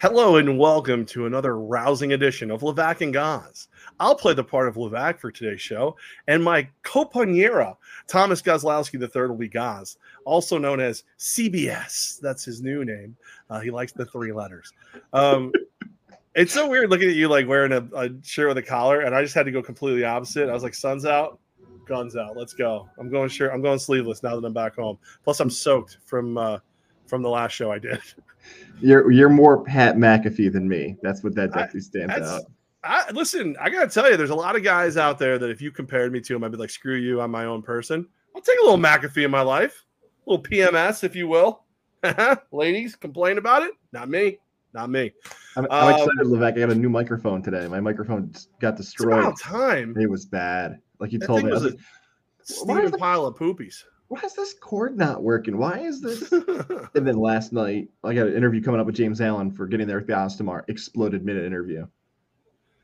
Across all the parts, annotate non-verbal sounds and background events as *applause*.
Hello and welcome to another rousing edition of Levack and Goz. I'll play the part of Levack for today's show, and my compañera, Thomas Gozlowski III, will be Goz, also known as CBS. That's his new name. Uh, he likes the three letters. Um, *laughs* it's so weird looking at you like wearing a, a shirt with a collar, and I just had to go completely opposite. I was like, sun's out, guns out. Let's go. I'm going shirt. I'm going sleeveless now that I'm back home. Plus, I'm soaked from uh, from the last show I did. *laughs* You're you're more Pat McAfee than me. That's what that definitely stands That's- out. I, listen, I gotta tell you, there's a lot of guys out there that if you compared me to him, I'd be like, screw you, I'm my own person. I'll take a little McAfee in my life, a little PMS, if you will. *laughs* Ladies, complain about it. Not me. Not me. I'm, I'm Um, excited, Levack. I got a new microphone today. My microphone got It's destroyed. about time. It was bad. Like you That told me, I was was a like, pile of poopies. Why is this cord not working? Why is this? *laughs* and then last night, I got an interview coming up with James Allen for getting there with Guys tomorrow. Exploded minute interview.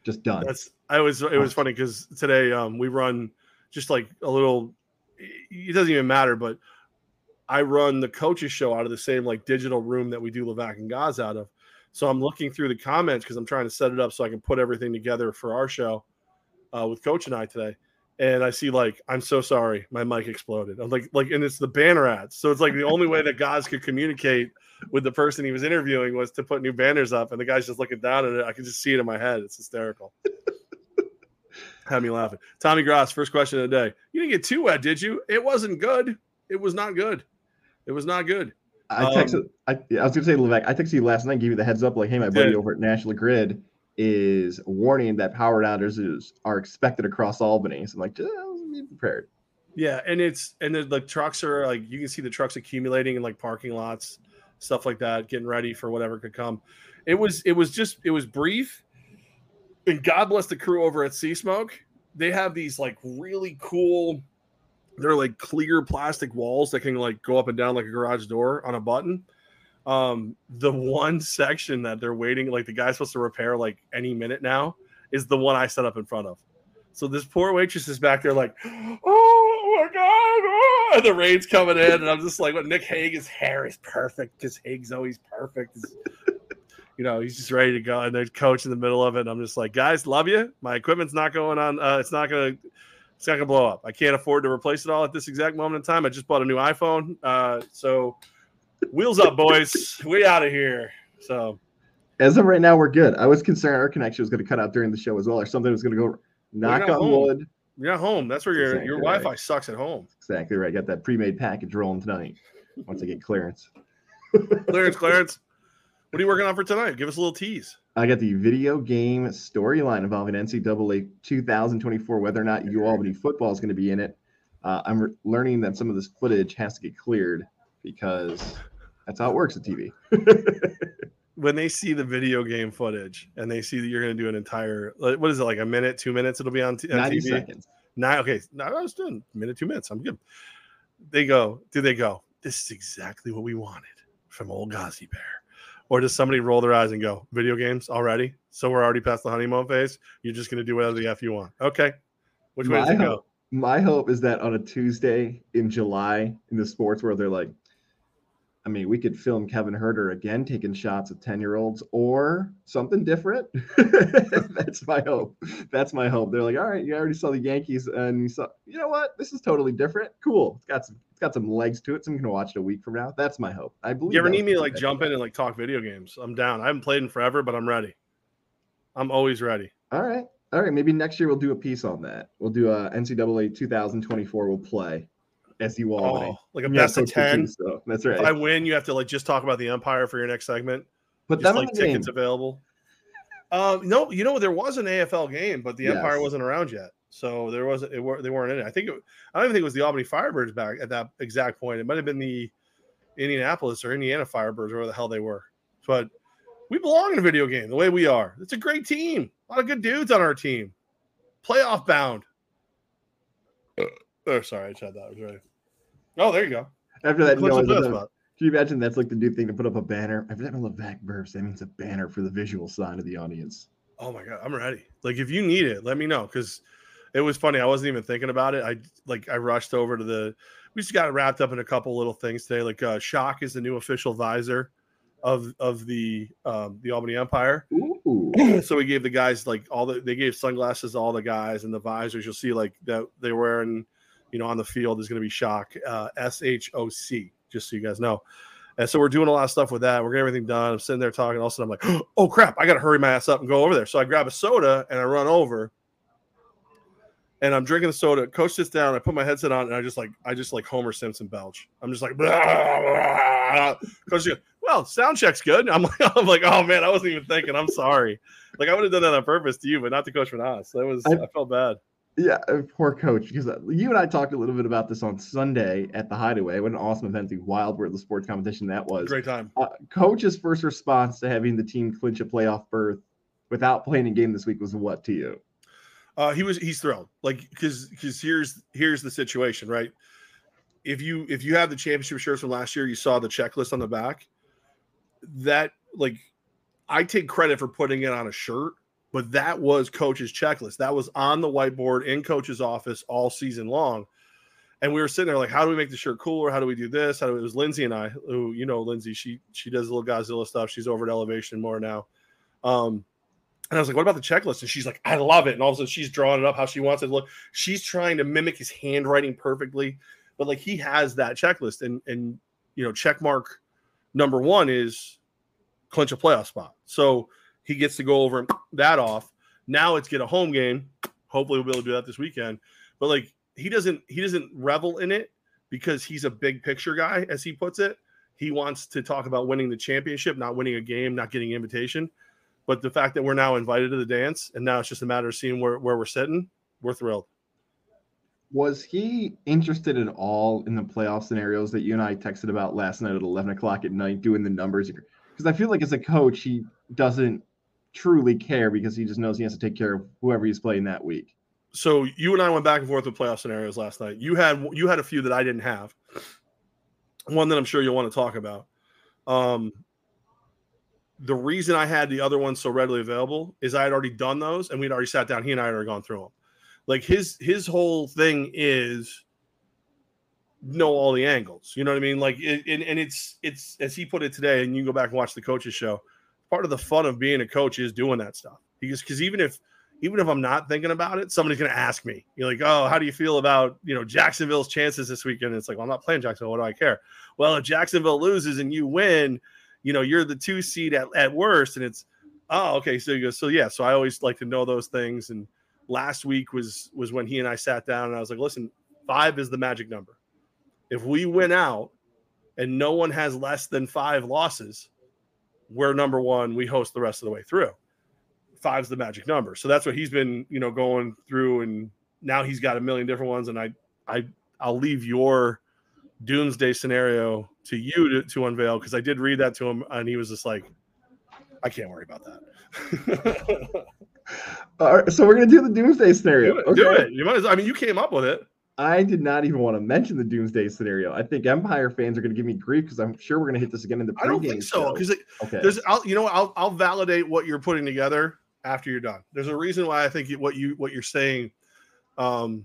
Just done. That's I was it was funny because today um we run just like a little it doesn't even matter, but I run the coaches show out of the same like digital room that we do Levack and Goz out of. So I'm looking through the comments because I'm trying to set it up so I can put everything together for our show uh, with Coach and I today. And I see like, I'm so sorry, my mic exploded. I'm like, like, and it's the banner ads. So it's like the only way that Goz could communicate with the person he was interviewing was to put new banners up, and the guy's just looking down at it. I can just see it in my head. It's hysterical. *laughs* Had me laughing. Tommy Gross, first question of the day. You didn't get too wet, did you? It wasn't good. It was not good. It was not good. I um, texted. I, I was gonna say, Levack. I texted you last night. Gave you the heads up, like, hey, my buddy over at National Grid is warning that power outages are expected across Albany. So I'm like, just uh, be prepared. Yeah, and it's and the, the trucks are like you can see the trucks accumulating in like parking lots, stuff like that, getting ready for whatever could come. It was it was just it was brief. And God bless the crew over at Sea Smoke. They have these like really cool, they're like clear plastic walls that can like go up and down like a garage door on a button. Um, the one section that they're waiting, like the guy's supposed to repair like any minute now, is the one I set up in front of. So this poor waitress is back there like, oh my god, oh," and the rain's coming in, and I'm just like, what? Nick Hague, his hair is perfect because Hague's always perfect. You know, he's just ready to go, and there's coach in the middle of it. And I'm just like, guys, love you. My equipment's not going on. Uh, it's not gonna. It's not gonna blow up. I can't afford to replace it all at this exact moment in time. I just bought a new iPhone, uh, so wheels up, boys. we out of here. So As of right now, we're good. I was concerned our connection was going to cut out during the show as well, or something was going to go. Knock not on home. wood. you're not home. That's where your Exactly your. Wi-Fi sucks at home. Exactly right. Got that pre-made package rolling tonight. Once I get clearance, clearance, *laughs* clearance. what are you working on for tonight? Give us a little tease. I got the video game storyline involving NCAA 2024. Whether or not U Albany football is going to be in it, uh, I'm re- learning that some of this footage has to get cleared because that's how it works at TV. *laughs* When they see the video game footage and they see that you're going to do an entire, what is it, like a minute, two minutes? It'll be on, t- on 90 TV. seconds. Nine. Okay, no, I was doing a minute, two minutes. I'm good. They go. Do they go? This is exactly what we wanted from old Ghazi Bear. Or does somebody roll their eyes and go, video games already? So we're already past the honeymoon phase. You're just going to do whatever the f you want. Okay. Which way does My it go? My hope is that on a Tuesday in July in the sports world, they're like, I mean, we could film Kevin Herter again taking shots at 10 year olds or something different. *laughs* That's my hope. That's my hope. They're like, all right, you already saw the Yankees and you saw, you know what? This is totally different. Cool. It's got some, it's got some legs to it. So I'm going to watch it a week from now. That's my hope. I believe. You ever need me to like jump in and like talk video games? I'm down. I haven't played in forever, but I'm ready. I'm always ready. All right. All right. Maybe next year we'll do a piece on that. We'll do a NCAA 2024 we'll play SU Albany. Oh, like a Yeah, best of ten. stuff. That's right. If I win, you have to like just talk about the Empire for your next segment. But Just them in like the game. tickets available. Um, no, you know there was an AFL game, but the Empire Yes. wasn't around yet, so there wasn't. It, were- they weren't in it. I think. It, I don't even think it was the Albany Firebirds back at that exact point. It might have been the Indianapolis or Indiana Firebirds, or where the hell they were. But we belong in a video game the way we are. It's a great team. A lot of good dudes on our team. Playoff bound. Oh, sorry, I said that. I was ready. Oh, there you go. After that, no, the can you imagine that's like the new thing to put up a banner? Every time a Levack burps, that means a banner for the visual side of the audience. Oh my god, I'm ready. Like if you need it, let me know because it was funny. I wasn't even thinking about it. I like I rushed over to the. We just got wrapped up in a couple little things today. Like uh, Shock is the new official visor of of the um, the Albany Empire. Ooh. *clears throat* so we gave the guys like all the they gave sunglasses to all the guys and the visors. You'll see like that they're wearing, you know, on the field is going to be shock uh, S H O C. Just so you guys know. And so we're doing a lot of stuff with that. We're getting everything done. I'm sitting there talking. All of a sudden, I'm like, *gasps* oh crap, I got to hurry my ass up and go over there. So I grab a soda and I run over and I'm drinking the soda. Coach sits down. I put my headset on, and I just like I just like Homer Simpson belch. I'm just like, blah, blah. Coach goes, "Well, sound check's good." I'm *laughs* like, I'm like, oh man, I wasn't even thinking. I'm sorry. Like I would have done that on purpose to you, but not to Coach Menas. That was I, I felt bad. Yeah, uh, poor coach. Because uh, you and I talked a little bit about this on Sunday at the Hideaway. What an awesome event! The Wild World of Sports competition that was. Great time. Uh, coach's first response to having the team clinch a playoff berth without playing a game this week was what to you? Uh, he was he's thrilled, like because because here's here's the situation, right? If you if you have the championship shirts from last year, you saw the checklist on the back. That like, I take credit for putting it on a shirt, but that was coach's checklist. That was on the whiteboard in coach's office all season long. And we were sitting there like, how do we make the shirt cooler? How do we do this? How do we, it was Lindsay and I, who you know, Lindsay, she she does a little Godzilla stuff. She's over at Elevation more now. Um, and I was like, what about the checklist? And she's like, I love it. And all of a sudden she's drawing it up how she wants it to look. She's trying to mimic his handwriting perfectly. But like he has that checklist. And and you know, check mark number one is clinch a playoff spot. So he gets to go over that off. Now it's get a home game. Hopefully we'll be able to do that this weekend. But like he doesn't he doesn't revel in it because he's a big picture guy, as he puts it. He wants to talk about winning the championship, not winning a game, not getting invitation. But the fact that we're now invited to the dance and now it's just a matter of seeing where, where we're sitting, we're thrilled. Was he interested at all in the playoff scenarios that you and I texted about last night at 11 o'clock at night, doing the numbers? Because I feel like as a coach, he doesn't truly care because he just knows he has to take care of whoever he's playing that week. So you and I went back and forth with playoff scenarios last night. You had you had a few that I didn't have. One that I'm sure you'll want to talk about. Um, the reason I had the other ones so readily available is I had already done those and we'd already sat down. He and I had already gone through them. Like his his whole thing is know all the angles. You know what I mean? Like, it, and, and it's it's as he put it today. And you go back and watch the coaches show. Part of the fun of being a coach is doing that stuff because because even if even if I'm not thinking about it, somebody's going to ask me. You're like, oh, how do you feel about you know Jacksonville's chances this weekend? it's like, well, I'm not playing Jacksonville. What do I care? Well, if Jacksonville loses and you win, you know, you're the two seed at, at worst. And it's, oh, okay. So you go, so yeah. So I always like to know those things. And last week was, was when he and I sat down and I was like, listen, five is the magic number. If we win out and no one has less than five losses, we're number one. We host the rest of the way through. Five's the magic number. So that's what he's been, you know, going through. And now he's got a million different ones. And I, I, I'll leave your doomsday scenario to you to, to unveil because I did read that to him and he was just like, I can't worry about that. *laughs* All right, so we're gonna do the doomsday scenario. Do it. Okay. Do it. You might. I mean, you came up with it. I did not even want to mention the doomsday scenario. I think Empire fans are going to give me grief because I'm sure we're going to hit this again in the. I don't think so because okay. there's. I'll, you know, I'll I'll validate what you're putting together after you're done. There's a reason why I think what you what you're saying um,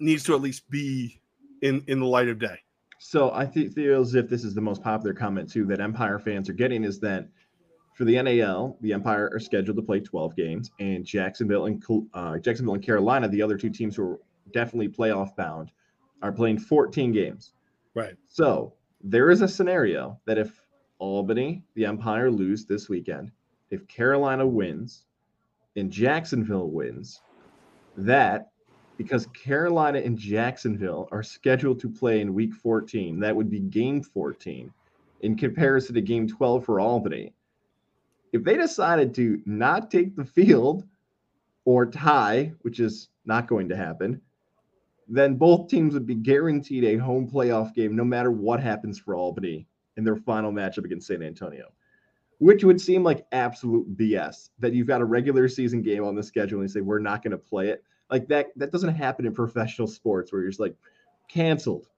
needs to at least be in in the light of day. So I th- feel as if this is the most popular comment too that Empire fans are getting is that for the NAL, the Empire are scheduled to play 12 games, and Jacksonville and uh, Jacksonville and Carolina, the other two teams who are definitely playoff bound, are playing 14 games. Right. So there is a scenario that if Albany, the Empire, lose this weekend, if Carolina wins, and Jacksonville wins, that because Carolina and Jacksonville are scheduled to play in week 14. That would be game 14 in comparison to game 12 for Albany. If they decided to not take the field or tie, which is not going to happen, then both teams would be guaranteed a home playoff game no matter what happens for Albany in their final matchup against San Antonio, which would seem like absolute BS that you've got a regular season game on the schedule and you say, we're not going to play it like that that doesn't happen in professional sports where you're just like canceled,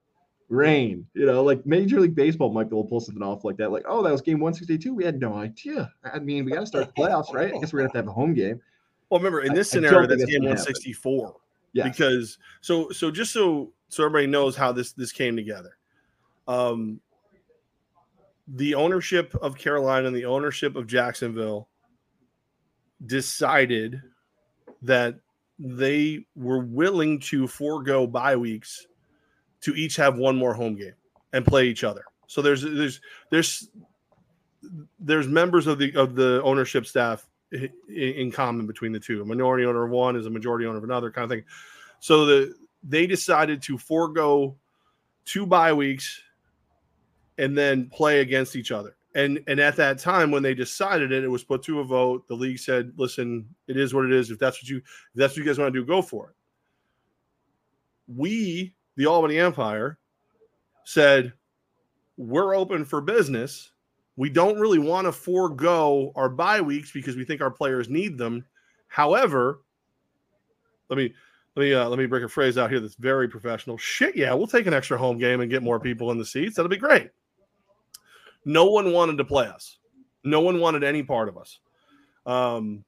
rain. You know, like Major League Baseball might be able to pull something off like that. Like, oh, that was game 162. We had no idea. I mean, we got to start the playoffs, right? I guess we're gonna have to have a home game. Well, remember in this I, scenario, I that's game 164. Because so so just so so everybody knows how this this came together. Um the ownership of Carolina and the ownership of Jacksonville decided that they were willing to forego bye weeks to each have one more home game and play each other. So there's there's there's there's members of the of the ownership staff in common between the two. A minority owner of one is a majority owner of another kind of thing. So the they decided to forego two bye weeks and then play against each other. And and at that time when they decided it, it was put to a vote. The league said, "Listen, it is what it is. If that's what you if that's what you guys want to do, go for it." We, the Albany Empire, said, "We're open for business." We don't really want to forego our bye weeks because we think our players need them. However, let me let me uh, let me break a phrase out here that's very professional. Shit, yeah, we'll take an extra home game and get more people in the seats. That'll be great. No one wanted to play us. No one wanted any part of us. Um,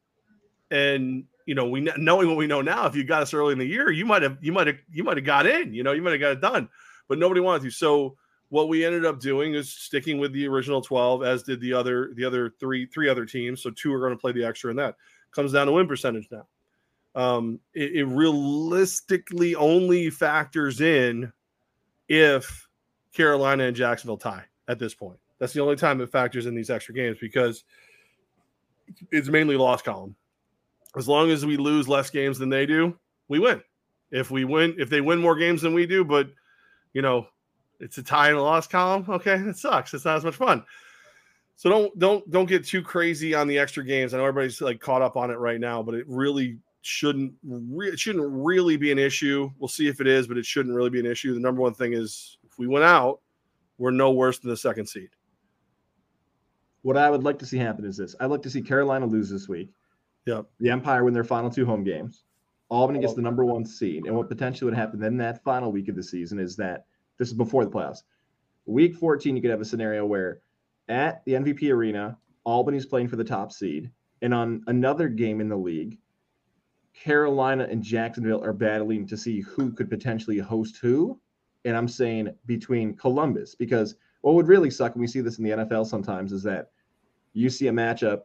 and you know, we knowing what we know now, if you got us early in the year, you might have you might have you might have got in. You know, you might have got it done, but nobody wanted to. So what we ended up doing is sticking with the original 12 as did the other the other three three other teams. So two are going to play the extra in that. Comes down to win percentage now. Um, it, it, realistically only factors in if carolina and jacksonville tie at this point. That's the only time it factors in these extra games because it's mainly loss column. As long as we lose less games than they do we win. If we win if they win more games than we do but you know it's a tie in the loss column. Okay, it sucks. It's not as much fun. So don't don't don't get too crazy on the extra games. I know everybody's like caught up on it right now, but it really shouldn't re- it shouldn't really be an issue. We'll see if it is, but it shouldn't really be an issue. The number one thing is if we went out, we're no worse than the second seed. What I would like to see happen is this: I'd like to see Carolina lose this week. Yep. The Empire win their final two home games. Albany gets the number one seed, and what potentially would happen then that final week of the season is that this is before the playoffs. Week 14, you could have a scenario where at the MVP arena, Albany's playing for the top seed, and on another game in the league, Carolina and Jacksonville are battling to see who could potentially host who. And I'm saying between Columbus, because what would really suck, and we see this in the NFL sometimes, is that you see a matchup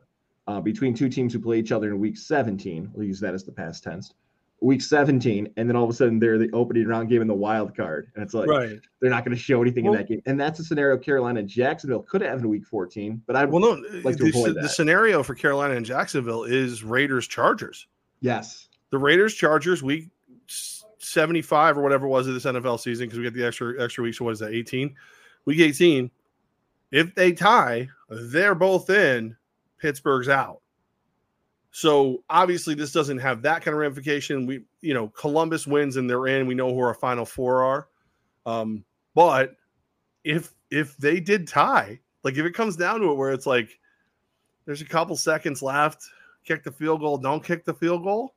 uh, between two teams who play each other in week 17. We'll use that as the past tense week 17 and then all of a sudden they're the opening round game in the wild card. And it's like right. they're not going to show anything well, in that game. And that's a scenario carolina and jacksonville could have in week 14 but i well no like the, the scenario for carolina and jacksonville is raiders chargers. Yes. The raiders chargers week 75 or whatever it was of this nfl season because we get the extra extra week so what is that 18 week 18 if they tie they're both in pittsburgh's out so obviously, this doesn't have that kind of ramification. We, you know, Columbus wins and they're in. We know who our final four are. Um, but if if they did tie, like if it comes down to it, where it's like there's a couple seconds left, kick the field goal, don't kick the field goal.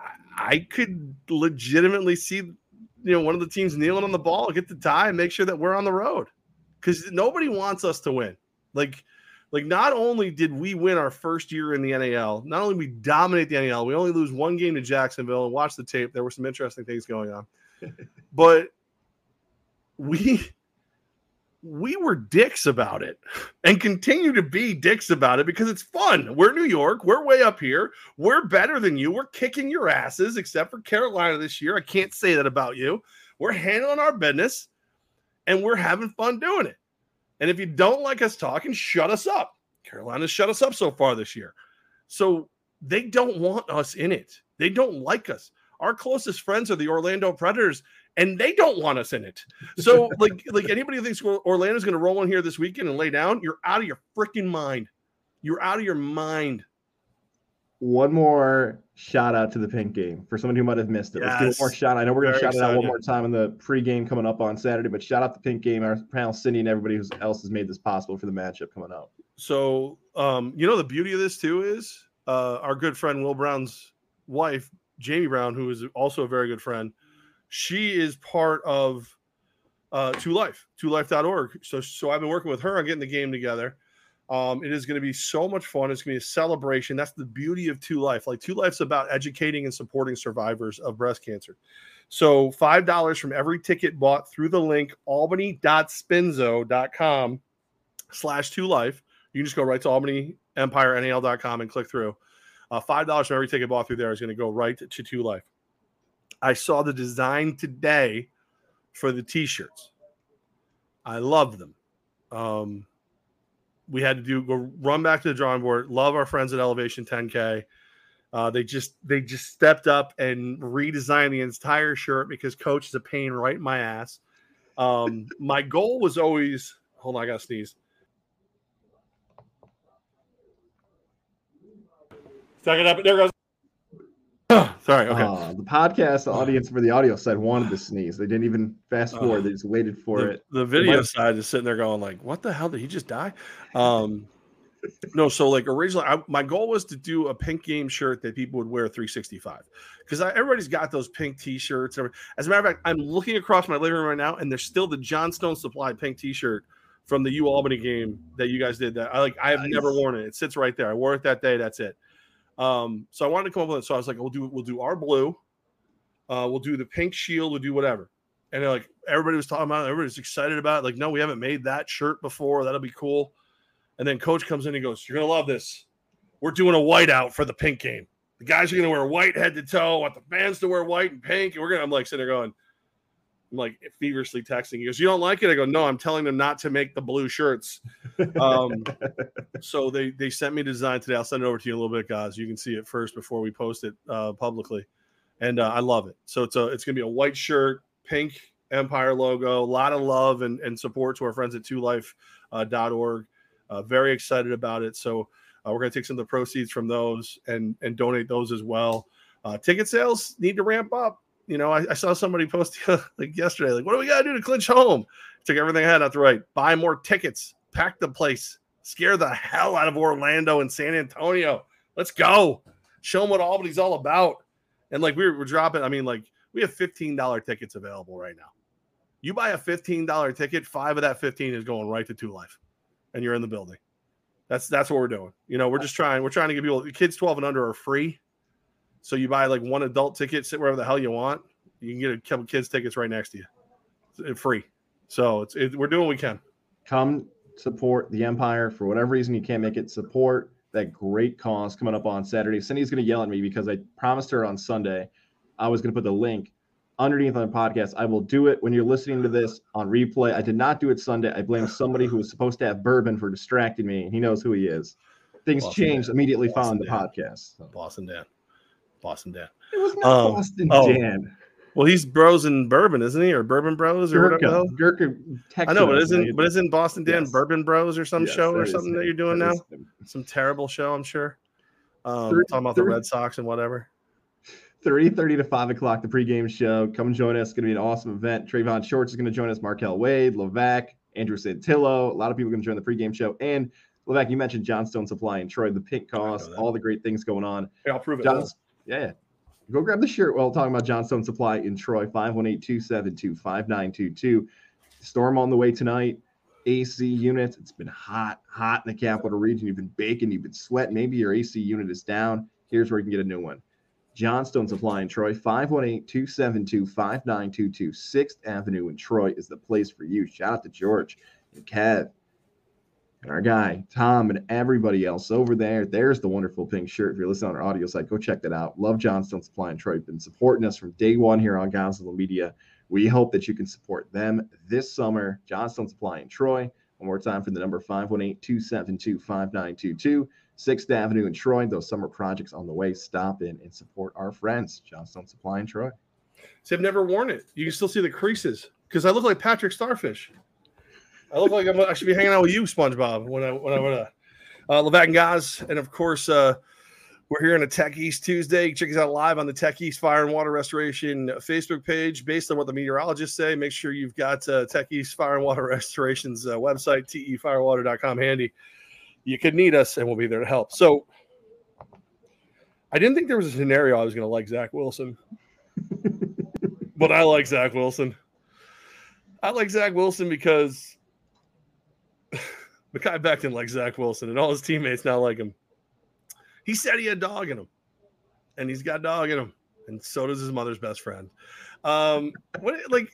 I, I could legitimately see, you know, one of the teams kneeling on the ball, get the tie, and make sure that we're on the road because nobody wants us to win. Like like, not only did we win our first year in the NAL, not only we dominate the NAL, we only lose one game to Jacksonville and watch the tape. There were some interesting things going on, *laughs* but we we were dicks about it and continue to be dicks about it because it's fun. We're New York. We're way up here. We're better than you. We're kicking your asses, except for Carolina this year. I can't say that about you. We're handling our business and we're having fun doing it. And if you don't like us talking, shut us up. Carolina's shut us up so far this year. So they don't want us in it. They don't like us. Our closest friends are the Orlando Predators, and they don't want us in it. So, *laughs* like, like anybody who thinks Orlando's going to roll in here this weekend and lay down, you're out of your freaking mind. You're out of your mind one more shout out to the pink game for someone who might have missed it. Yes. Let's give one more shout. I know we're going to shout it out one more time in the pre-game coming up on Saturday, but shout out the pink game, our panel, Cindy, and everybody else has made this possible for the matchup coming up. So, um, you know, the beauty of this too is uh, our good friend Will Brown's wife, Jamie Brown, who is also a very good friend. She is part of uh, Two Life, twolife.org. So, so I've been working with her on getting the game together. Um, it is going to be so much fun. It's going to be a celebration. That's the beauty of Two Life. Like Two Life's about educating and supporting survivors of breast cancer. So $5 from every ticket bought through the link albany.spinzo.com slash two life. You can just go right to Albany Empire and click through. Uh, Five dollars from every ticket bought through there is going to go right to Two Life. I saw the design today for the t-shirts. I love them. Um, we had to do go run back to the drawing board. Love our friends at Elevation 10K. Uh, they just they just stepped up and redesigned the entire shirt because coach is a pain right in my ass. Um, *laughs* my goal was always hold on, I gotta sneeze. It up. There goes. *laughs* Sorry. Okay. Uh, the podcast the audience for the audio side wanted to sneeze. They didn't even fast forward. Uh, they just waited for the, it. The video side is sitting there going like, "What the hell did he just die?" Um, *laughs* no, so like originally, I, my goal was to do a pink game shirt that people would wear 365 because everybody's got those pink T-shirts. As a matter of fact, I'm looking across my living room right now, and there's still the Johnstone Supply pink T-shirt from the U Albany game that you guys did. That I like. I have nice. never worn it. It sits right there. I wore it that day. That's it. Um, so I wanted to come up with it. So I was like, we'll do we'll do our blue, uh, we'll do the pink shield, we'll do whatever. And like everybody was talking about it, everybody's excited about it. Like, no, we haven't made that shirt before. That'll be cool. And then coach comes in and goes, You're gonna love this. We're doing a whiteout for the pink game. The guys are gonna wear white head to toe, I want the fans to wear white and pink. And we're gonna, I'm like sitting there going, I'm like feverishly texting. He goes, "You don't like it?" I go, "No, I'm telling them not to make the blue shirts." Um, *laughs* so they they sent me design today. I'll send it over to you in a little bit, guys. You can see it first before we post it uh, publicly, and uh, I love it. So it's a it's gonna be a white shirt, pink Empire logo, a lot of love and, and support to our friends at TwoLife.org. Uh, uh, very excited about it. So uh, we're gonna take some of the proceeds from those and and donate those as well. Uh, ticket sales need to ramp up you know, I, I, saw somebody post *laughs* like yesterday, like, what do we got to do to clinch home? Took everything I had out the right. Buy more tickets, pack the place, scare the hell out of Orlando and San Antonio. Let's go. Show them what Albany's all about. And like we're, we're dropping, I mean, like we have $15 tickets available right now. You buy a $15 ticket, five of that 15 is going right to Two Life, and you're in the building. That's that's what we're doing. You know, we're just trying, we're trying to give people kids 12 and under are free. So you buy like one adult ticket, sit wherever the hell you want. You can get a couple kids tickets right next to you, free. So it's it, we're doing what we can. Come support the Empire for whatever reason you can't make it. Support that great cause coming up on Saturday. Cindy's going to yell at me because I promised her on Sunday I was going to put the link underneath on the podcast. I will do it when you're listening to this on replay. I did not do it Sunday. I blame somebody who was supposed to have bourbon for distracting me. He knows who he is. Things Boston changed Dan. immediately Boston following Dan. the podcast. Boston Dan. Boston Dan. It was not um, Boston oh, Dan. Well, he's Bros and Bourbon, isn't he, or Bourbon Bros or Gurkha. whatever? Gurkha, I know, but isn't but isn't Boston Dan yes. Bourbon Bros or some yes, show or something that you're doing that now? Some terrible show, I'm sure. Um, 30, talking about 30, the Red Sox and whatever. 30, 30 to 5 o'clock, the pregame show. Come join us. It's going to be an awesome event. Trayvon Shorts is going to join us. Markel Wade, Levack, Andrew Santillo. A lot of people are going to join the pregame show. And Levack, you mentioned Johnstone Supply and Troy, the pink cost, all the great things going on. Hey, I'll prove it. John, yeah, Go grab the shirt while talking about Johnstone Supply in Troy, 518 272 5922. Storm on the way tonight. AC units. It's been hot, hot in the capital region. You've been baking, you've been sweating. Maybe your AC unit is down. Here's where you can get a new one. Johnstone Supply in Troy, 518 272 5922. 6th Avenue in Troy is the place for you. Shout out to George and Kev and our guy Tom and everybody else over there. There's the wonderful pink shirt. If you're listening on our audio site, go check that out. Love Johnstone Supply and Troy. Been supporting us from day one here on Gonzalo Media. We hope that you can support them this summer. Johnstone Supply and Troy. One more time for the number 518-272-5922. 6th Avenue in Troy. Those summer projects on the way. Stop in and support our friends, Johnstone Supply and Troy. See, I've never worn it. You can still see the creases because I look like Patrick Starfish. I look like I'm, I should be hanging out with you, SpongeBob, when I when I went to uh, Levack and Guys, and of course uh, we're here on a Tech East Tuesday. Check us out live on the Tech East Fire and Water Restoration Facebook page. Based on what the meteorologists say, make sure you've got uh, Tech East Fire and Water *laughs* Restoration's uh, website, tefirewater.com, handy. You could need us, and we'll be there to help. So, I didn't think there was a scenario I was going to like Zach Wilson, *laughs* but I like Zach Wilson. I like Zach Wilson because Mekhi Becton like Zach Wilson, and all his teammates now like him. He said he had dog in him, and he's got dog in him, and so does his mother's best friend. Um, what like?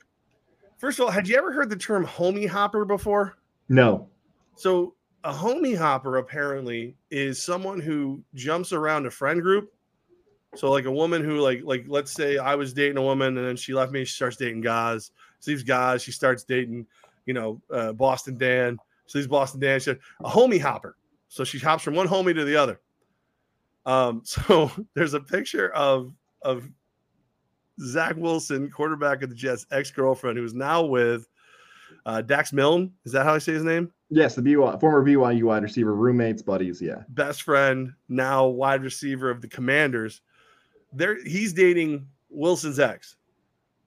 First of all, had you ever heard the term homie hopper before? No. So a homie hopper apparently is someone who jumps around a friend group. So like a woman who like like let's say I was dating a woman and then she left me, she starts dating guys, leaves guys, she starts dating, you know, uh, Boston Dan. She leaves Boston Dan. She a homie hopper. So she hops from one homie to the other. Um, *laughs* so there's a picture of of Zach Wilson, quarterback of the Jets, ex girlfriend, who's now with uh, Dax Milne. Is that how I say his name? Yes, the BYU, former BYU wide receiver, roommates, buddies. Yeah, best friend, now wide receiver of the Commanders. There, he's dating Wilson's ex.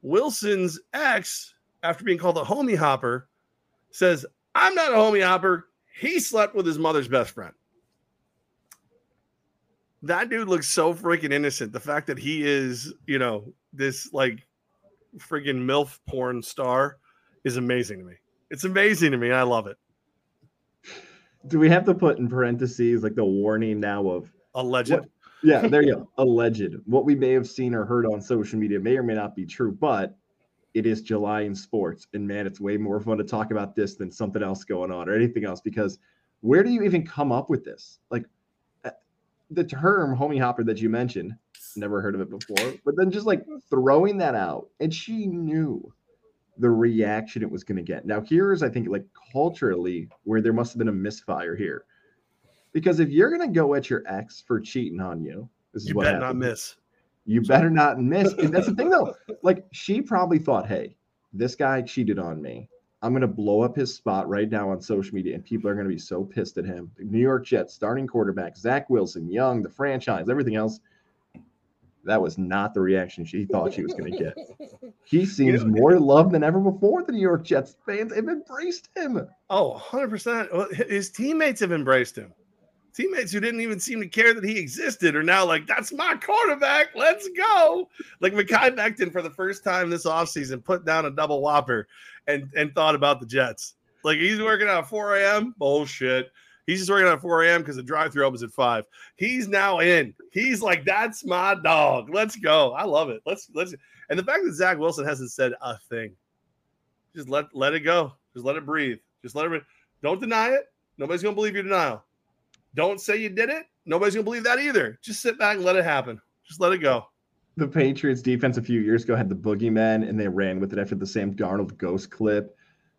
Wilson's ex, after being called a homie hopper, says, "I'm not a homie hopper. He slept with his mother's best friend." That dude looks so freaking innocent. The fact that he is, you know, this like freaking MILF porn star is amazing to me. It's amazing to me. I love it. Do we have to put in parentheses like the warning now of alleged? What, yeah, there you go. Alleged. What we may have seen or heard on social media may or may not be true, but it is July in sports. And man, it's way more fun to talk about this than something else going on or anything else because where do you even come up with this? Like uh, the term homie hopper that you mentioned, never heard of it before, but then just like throwing that out. And she knew the reaction it was going to get. Now, here's, I think, like culturally, where there must have been a misfire here. Because if you're going to go at your ex for cheating on you, this is you what better happens. not miss. You better not miss. And that's the thing, though. Like, she probably thought, hey, this guy cheated on me. I'm going to blow up his spot right now on social media, and people are going to be so pissed at him. The New York Jets starting quarterback, Zach Wilson, young, the franchise, everything else that was not the reaction she thought she was going to get. He *laughs* seems more loved than ever before. The New York Jets fans have embraced him. Oh, 100%. His teammates have embraced him. Teammates who didn't even seem to care that he existed are now like, that's my quarterback. Let's go. Like Mekhi Becton for the first time this offseason put down a double whopper and, and thought about the Jets. Like he's working out at 4 a.m. Bullshit. He's just working out at 4 a.m. because the drive through opens at 5. He's now in. He's like, that's my dog. Let's go. I love it. Let's let's and the fact that Zach Wilson hasn't said a thing. Just let let it go. Just let it breathe. Just let it breathe. Don't deny it. Nobody's gonna believe your denial. Don't say you did it. Nobody's gonna believe that either. Just sit back and let it happen. Just let it go. The Patriots defense a few years ago had the boogeyman and they ran with it after the Sam Darnold ghost clip.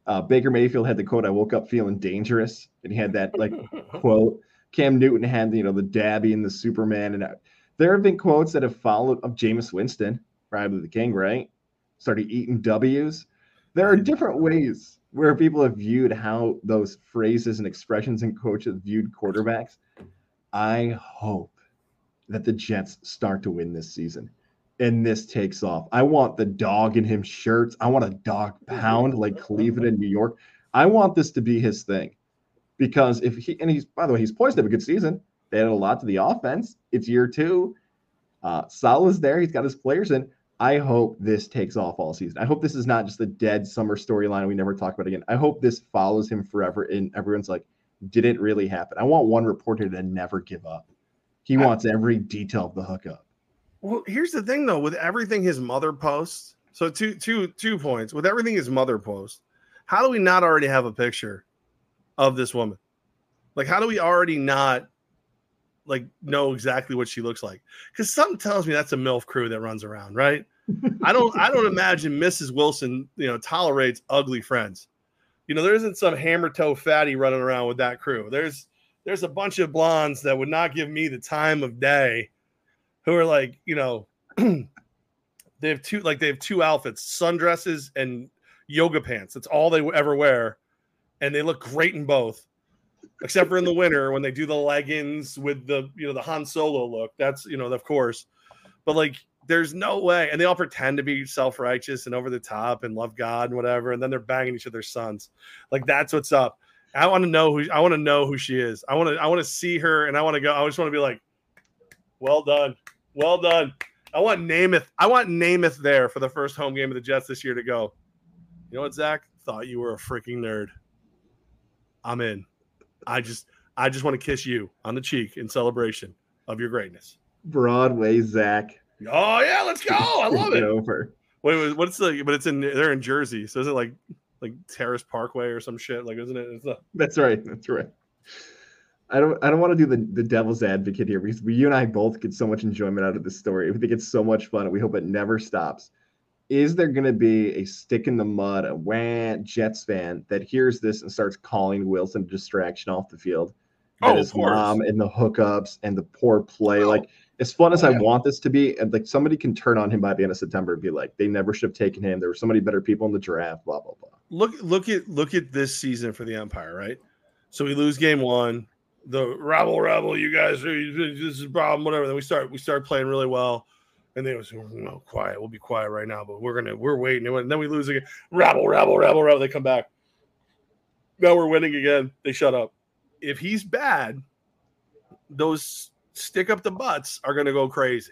Uh, Baker Mayfield had the quote, I woke up feeling dangerous. And he had that like *laughs* quote. Cam Newton had, you know, the Dabby and the Superman. And uh, there have been quotes that have followed of Jameis Winston, probably the king, right? Started eating W's. There are different ways where people have viewed how those phrases and expressions and coaches viewed quarterbacks. I hope that the Jets start to win this season and this takes off. I want the dog in him shirts. I want a dog pound like Cleveland and New York. I want this to be his thing because if he and he's by the way he's poised to have a good season. They added a lot to the offense. It's year two. Uh, Salah's there. He's got his players in. I hope this takes off all season. I hope this is not just a dead summer storyline we never talk about again. I hope this follows him forever and everyone's like, did it really happen? I want one reporter to never give up. He wants every detail of the hookup. Well, here's the thing though, with everything his mother posts. So two two two points. With everything his mother posts, how do we not already have a picture of this woman? Like, how do we already not like know exactly what she looks like? Because something tells me that's a MILF crew that runs around, right? I don't I don't imagine Mrs. Wilson, you know, tolerates ugly friends. You know, there isn't some hammer toe fatty running around with that crew. There's there's a bunch of blondes that would not give me the time of day who are like, you know, *clears throat* they have two like they have two outfits, sundresses and yoga pants. That's all they ever wear, and they look great in both, except for in the winter when they do the leggings with the you know the Han Solo look. That's you know of course, but like there's no way, and they all pretend to be self righteous and over the top and love God and whatever, and then they're banging each other's sons. Like that's what's up. I want to know who I want to know who she is. I want to I want to see her, and I want to go. I just want to be like, well done. Well done. I want Namath. I want Namath there for the first home game of the Jets this year to go. You know what, Zach? Thought you were a freaking nerd. I'm in. I just I just want to kiss you on the cheek in celebration of your greatness. Broadway Zach. Oh yeah, let's go. I love it. Over. Wait, what's the but it's in they're in Jersey. So is it like like Terrace Parkway or some shit. Like, isn't it? It's a, That's right. That's right. I don't I don't want to do the, the devil's advocate here because we, you and I both get so much enjoyment out of this story. We think it's so much fun and we hope it never stops. Is there going to be a stick in the mud, a wah Jets fan that hears this and starts calling Wilson a distraction off the field? That Oh, of his course. mom and the hookups and the poor play. Oh. Like as fun as Oh, I want this to be, and like somebody can turn on him by the end of September and be like, they never should have taken him. There were so many better people in the draft. Blah blah blah. look look at look at this season for the Empire, right? So we lose game one. The rabble, rabble, you guys, this is a problem, whatever. Then we start we start playing really well, and they was no quiet. We'll be quiet right now, but we're gonna we're waiting. And then we lose again. Rabble, rabble, rabble, rabble. They come back. Now we're winning again. They shut up. If he's bad, those stick up the butts are gonna go crazy.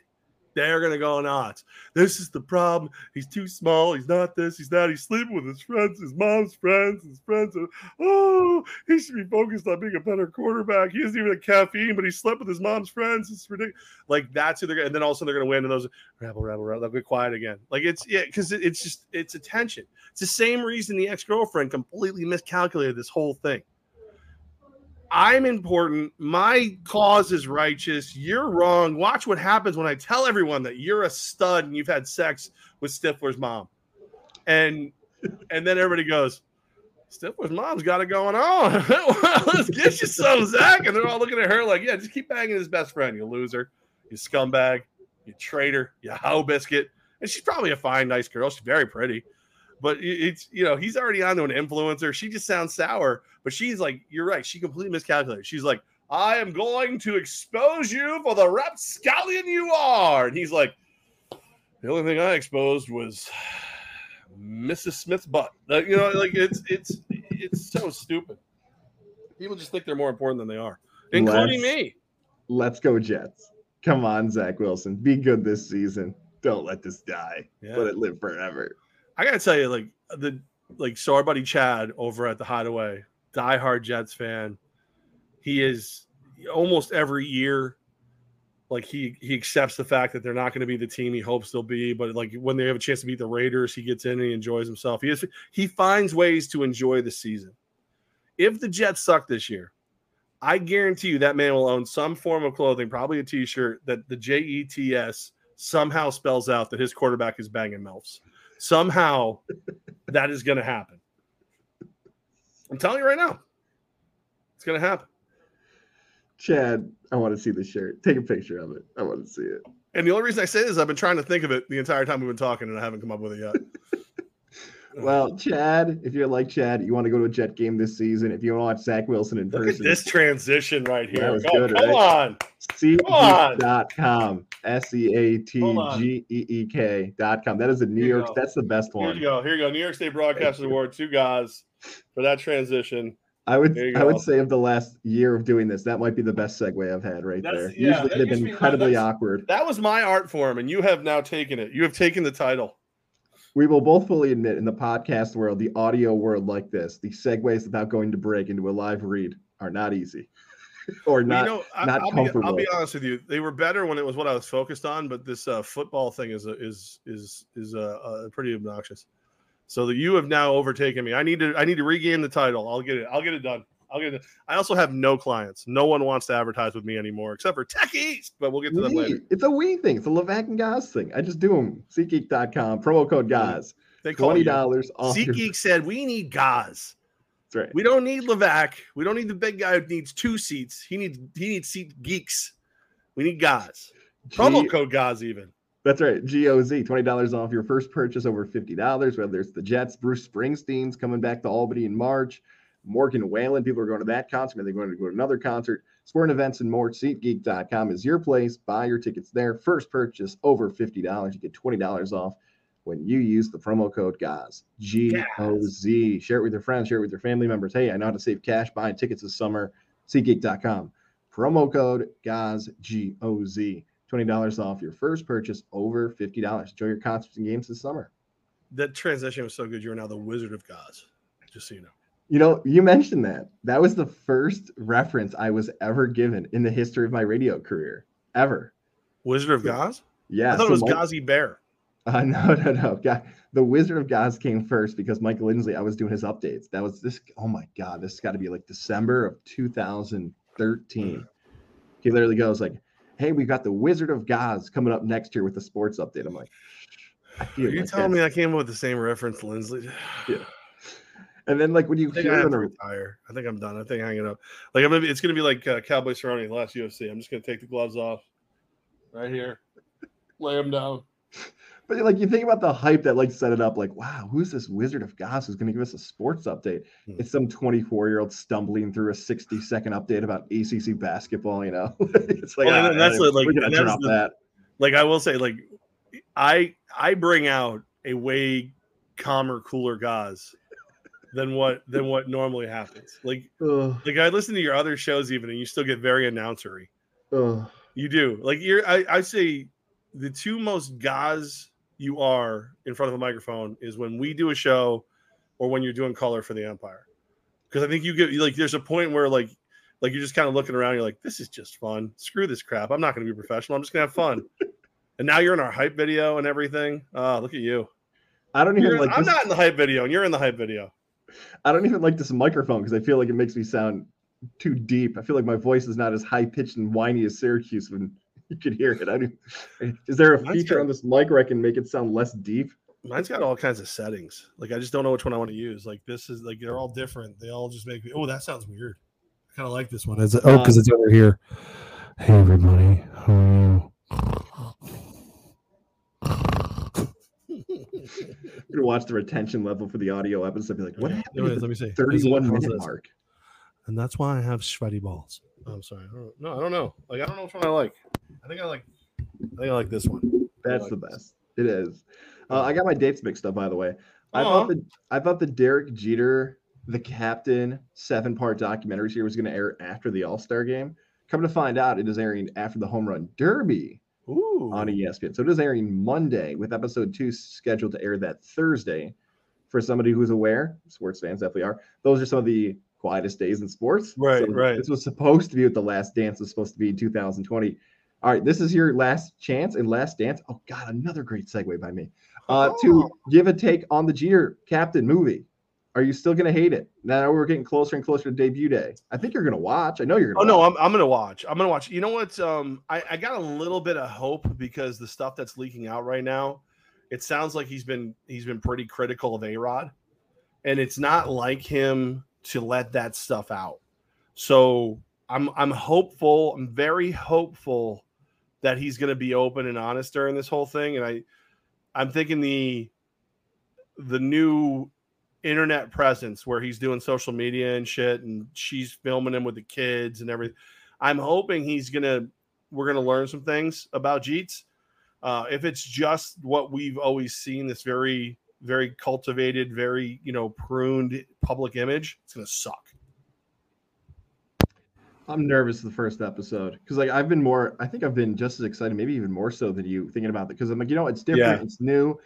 They're gonna go nuts. This is the problem. He's too small. He's not this. He's that. He's sleeping with his friends, his mom's friends, his friends. are- Oh, he should be focused on being a better quarterback. He isn't even a caffeine, but he slept with his mom's friends. It's ridiculous. Like that's who they're. And then all of a sudden they're gonna win, and those rabble, rabble, rabble. They'll get quiet again. Like it's yeah, because it, it's just it's attention. It's the same reason the ex girlfriend completely miscalculated this whole thing. I'm important. My cause is righteous. You're wrong. Watch what happens when I tell everyone that you're a stud and you've had sex with Stifler's mom. And and then everybody goes, Stifler's mom's got it going on. *laughs* let's get you some, Zach. And they're all looking at her like, yeah, just keep banging his best friend, you loser, you scumbag, you traitor, you hoe biscuit. And she's probably a fine, nice girl. She's very pretty. But it's you know, he's already onto an influencer. She just sounds sour, but she's like, you're right. She completely miscalculated. She's like, I am going to expose you for the rapscallion you are. And he's like, the only thing I exposed was Mrs. Smith's butt. Like, you know, like it's it's it's so stupid. People just think they're more important than they are, including Let's- me. Let's go Jets. Come on, Zach Wilson. Be good this season. Don't let this die. Yeah. Let it live forever. I gotta tell you, like the like so our buddy Chad over at the Hideaway, diehard Jets fan. He is almost every year, like he he accepts the fact that they're not going to be the team he hopes they'll be. But like when they have a chance to beat the Raiders, he gets in and he enjoys himself. He is he finds ways to enjoy the season. If the Jets suck this year, I guarantee you that man will own some form of clothing, probably a T-shirt that the J E T S somehow spells out that his quarterback is banging milfs. Somehow, that is going to happen. I'm telling you right now, it's going to happen. Chad, I want to see the shirt. Take a picture of it. I want to see it. And the only reason I say this is I've been trying to think of it the entire time we've been talking, and I haven't come up with it yet. *laughs* Well, Chad, if you're like Chad, you want to go to a Jet game this season. If you want to watch Zach Wilson in look person, this transition right here. That was Oh, good, come right? on. SeatGeek.com. S E A T. G E E K.com. That is a New York. go. That's the best one. Here you go. Here you go. New York State Broadcasters Award, two guys for that transition. I would I would say of the last year of doing this, that might be the best segue I've had right That's- there. yeah, Usually they've been incredibly awkward. That was my art form, and you have now taken it. You have taken the title. We will both fully admit in the podcast world, the audio world like this, the segues without going to break into a live read are not easy. *laughs* or not you know, I, not will be, I'll be honest with you. They were better when it was what I was focused on, but this uh, football thing is is is is uh, pretty obnoxious. So that you have now overtaken me. I need to I need to regain the title. I'll get it. I'll get it done. I'll get it. I also have no clients. No one wants to advertise with me anymore, except for Tech East. But we'll get to that later. It's a we thing. It's a Levack and Goz thing. I just do them. SeatGeek.com, promo code Goz. They call Twenty dollars off. your- said we need Goz. Right. We don't need Levack. We don't need the big guy who needs two seats. He needs he needs seat geeks. We need Goz. Promo code Goz even. That's right. GOZ, $20 off your first purchase over $50, whether it's the Jets, Bruce Springsteen's coming back to Albany in March, Morgan Wallen, people are going to that concert, maybe they're going to go to another concert. Sporting events and more. SeatGeek.com is your place. Buy your tickets there. First purchase over $50. You get $20 off when you use the promo code GOZ. G O Z. Share it with your friends, share it with your family members. Hey, I know how to save cash buying tickets this summer. SeatGeek.com. Promo code GOZ, G O Z. $20 off your first purchase over $50. Enjoy your concerts and games this summer. That transition was so good. You are now the Wizard of Goz. Just so you know. You know, you mentioned that. That was the first reference I was ever given in the history of my radio career, ever. Wizard of Goz? Yeah. I thought so it was Mike- Ghazi Bear. *laughs* Uh, no, no, no. God, the Wizard of Oz came first because Michael Lindsley. I was doing his updates. That was this. Oh my God, this has got to be like December of 2013. He literally goes like, "Hey, we've got the Wizard of Oz coming up next year with the sports update." I'm like, I "Are you like telling me I came up with the same reference, Lindsley? *sighs* Yeah. And then like when you I hear them retire, I think I'm done. I think I'm hanging up. Like I'm gonna be, it's gonna be like uh, Cowboy Cerrone the last UFC. I'm just gonna take the gloves off, right here, lay them down. *laughs* But like you think about the hype that like set it up, like wow, who's this Wizard of Goz who's going to give us a sports update? Hmm. It's some 24 year old stumbling through a 60 second update about ACC basketball. You know, *laughs* it's like well, ah, that's what, like gonna the, that. Like I will say, like I I bring out a way calmer, cooler Goz than what than what normally happens. Like Ugh. like I listen to your other shows even, and you still get very announcery. Ugh. You do like you're. I, I say the two most Goz you are in front of a microphone is when we do a show, or when you're doing color for the Empire. Because I think you get like there's a point where like like you're just kind of looking around. You're like, this is just fun. Screw this crap. I'm not going to be professional. I'm just going to have fun. *laughs* and now you're in our hype video and everything. Oh, look at you. I don't even you're, like. I'm this... not in the hype video, and you're in the hype video. I don't even like this microphone because I feel like it makes me sound too deep. I feel like my voice is not as high pitched and whiny as Syracuse when *laughs* you could hear it. I do. Is there a Mine's feature got, on this mic where I can make it sound less deep? Mine's got all kinds of settings. Like I just don't know which one I want to use. Like this is like they're all different. They all just make me. Oh, that sounds weird. I kind of like this one. Is it? Oh, uh, because it's over here. Hey everybody, how are you? I'm *laughs* gonna watch the retention level for the audio episode. Be like, what happened? Anyways, let me see. 31 minute mark. And that's why I have sweaty balls. Oh, I'm sorry. I no, I don't know. Like I don't know which one I like. I think I like. I think I like this one. That's like the best. This. It is. Uh, I got my dates mixed up, by the way. I thought the I thought the Derek Jeter, the captain, seven part documentary series was going to air after the All Star game. Come to find out, it is airing after the Home Run Derby Ooh. on ESPN. So it is airing Monday, with episode two scheduled to air that Thursday. For somebody who's aware, sports fans definitely are. Those are some of the quietest days in sports. Right, so right. This was supposed to be what the last dance was supposed to be in 2020. All right, this is your last chance and last dance. Oh God, another great segue by me. Uh, oh. To give a take on the Jeter Captain movie. Are you still gonna hate it? Now we're getting closer and closer to debut day. I think you're gonna watch. I know you're gonna. Oh watch. no, I'm, I'm gonna watch. I'm gonna watch. You know what? Um, I, I got a little bit of hope because the stuff that's leaking out right now, it sounds like he's been he's been pretty critical of A Rod, and it's not like him to let that stuff out. So I'm I'm hopeful. I'm very hopeful that he's going to be open and honest during this whole thing. And I I'm thinking the the new internet presence where he's doing social media and shit, and she's filming him with the kids and everything. I'm hoping he's gonna we're gonna learn some things about Jeets. Uh, if it's just what we've always seen, this very very cultivated, very you know pruned public image, it's gonna suck. I'm nervous the first episode because like I've been more. I think I've been just as excited, maybe even more so than you thinking about it because I'm like, you know, it's different, yeah. it's new,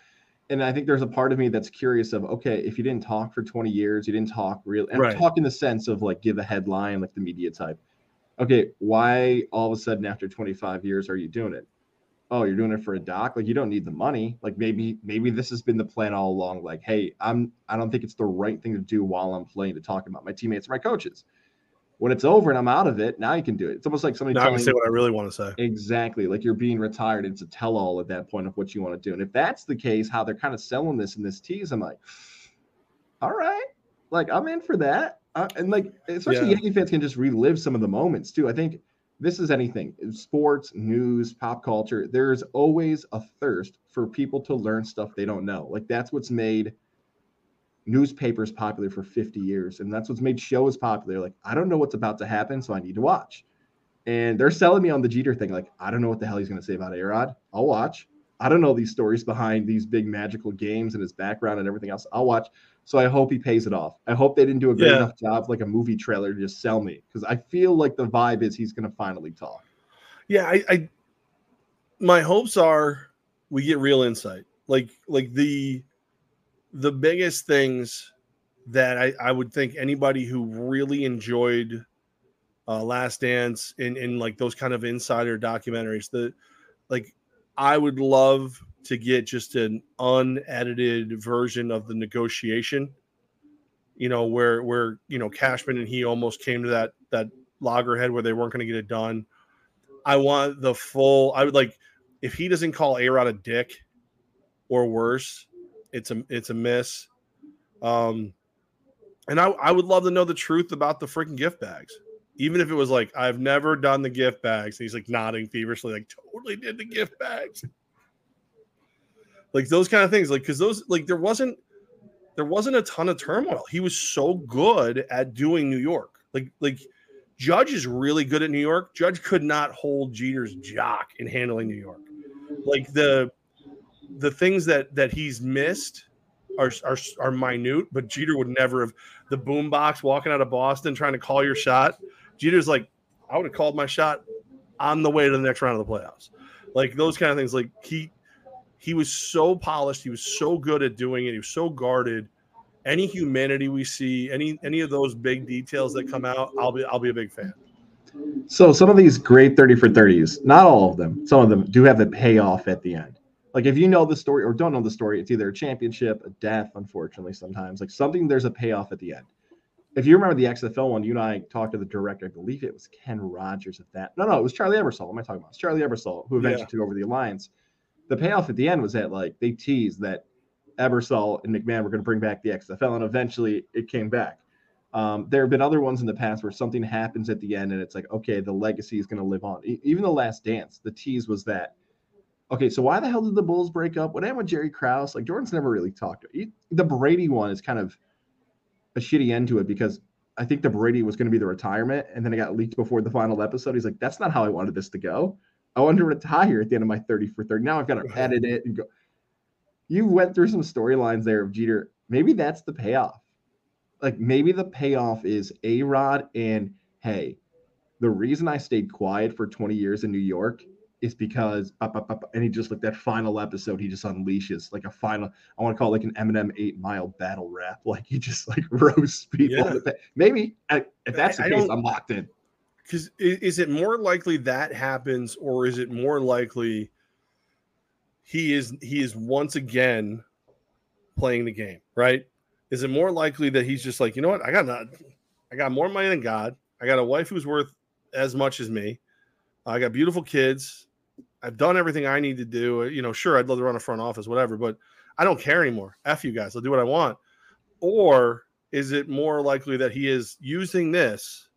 and I think there's a part of me that's curious of okay, if you didn't talk for 20 years, you didn't talk real, and right. talk in the sense of like give a headline, like the media type. Okay, why all of a sudden after 25 years are you doing it? Oh you're doing it for a doc? Like you don't need the money. Like maybe maybe this has been the plan all along. Like hey i'm i don't think it's the right thing to do while i'm playing to talk about my teammates or my coaches. When it's over and i'm out of it now you can do it. It's almost like somebody now telling, I can say what i really want to say. Exactly. Like you're being retired it's a tell-all at that point of what you want to do. And if that's the case how they're kind of selling this in this tease i'm like all right. Like i'm in for that. Uh, and like especially yeah. yankee fans can just relive some of the moments too. I think this is anything sports, news, pop culture. There's always a thirst for people to learn stuff they don't know. Like that's what's made newspapers popular for 50 years. And that's what's made shows popular. Like, I don't know what's about to happen, so I need to watch. And they're selling me on the Jeter thing. Like, I don't know what the hell he's going to say about Arod. I'll watch. I don't know these stories behind these big magical games and his background and everything else. I'll watch. So I hope he pays it off. I hope they didn't do a great yeah. enough job like a movie trailer to just sell me because I feel like the vibe is he's going to finally talk. Yeah, I, I my hopes are we get real insight. Like like the the biggest things that I, I would think anybody who really enjoyed uh, Last Dance in in like those kind of insider documentaries, the like I would love to get just an unedited version of the negotiation. You know, where where you know Cashman and he almost came to that that loggerhead where they weren't going to get it done. I want the full. I would like if he doesn't call A Rod a dick or worse, it's a it's a miss. Um, and I I would love to know the truth about the freaking gift bags even if it was like I've never done the gift bags, and he's like nodding feverishly, like totally did the gift bags. Like those kind of things, like because those like there wasn't there wasn't a ton of turmoil. He was so good at doing New York. Like like Judge is really good at New York. Judge could not hold Jeter's jock in handling New York. Like the the things that that he's missed are are, are minute, but Jeter would never have the boombox walking out of Boston trying to call your shot. Jeter's like, I would have called my shot on the way to the next round of the playoffs. Like those kind of things. Like he he was so polished, he was so good at doing it, he was so guarded. Any humanity we see, any any of those big details that come out, I'll be I'll be a big fan. So some of these great 30 for 30s, not all of them, some of them do have a payoff at the end. Like if you know the story or don't know the story, it's either a championship, a death, unfortunately, sometimes. Like something there's a payoff at the end if you remember the XFL one, you and I talked to the director. I believe it was Ken Rogers at that. No, no, it was Charlie Ebersol. What am I talking about? It's Charlie Ebersol, who eventually yeah. took over the alliance. The payoff at the end was that like they teased that Ebersol and McMahon were going to bring back the XFL, and eventually it came back. Um, there have been other ones in the past where something happens at the end, and it's like, okay, the legacy is going to live on. E- even the Last Dance, the tease was that. Okay, so why the hell did the Bulls break up? What happened with Jerry Krause? Like Jordan's never really talked. To, the Brady one is kind of a shitty end to it because I think the Brady was going to be the retirement, and then it got leaked before the final episode. He's like, "That's not how I wanted this to go. I wanted to retire at the end of my thirty for thirty. Now I've got to edit it and go." You went through some storylines there of Jeter. Maybe that's the payoff. Like maybe the payoff is A Rod and hey, the reason I stayed quiet for twenty years in New York is because and he just like that final episode he just unleashes like a final i want to call it like an eminem eight mile battle rap *laughs* like he just like *laughs* roasts people yeah. maybe if that's the I, case I i'm locked in because is it more likely that happens or is it more likely he is he is once again playing the game right is it more likely that he's just like you know what i got not i got more money than god i got a wife who's worth as much as me I got beautiful kids. I've done everything I need to do. Uh, you know, sure, I'd love to run a front office, whatever, but I don't care anymore. F you guys. I'll do what I want. Or is it more likely that he is using this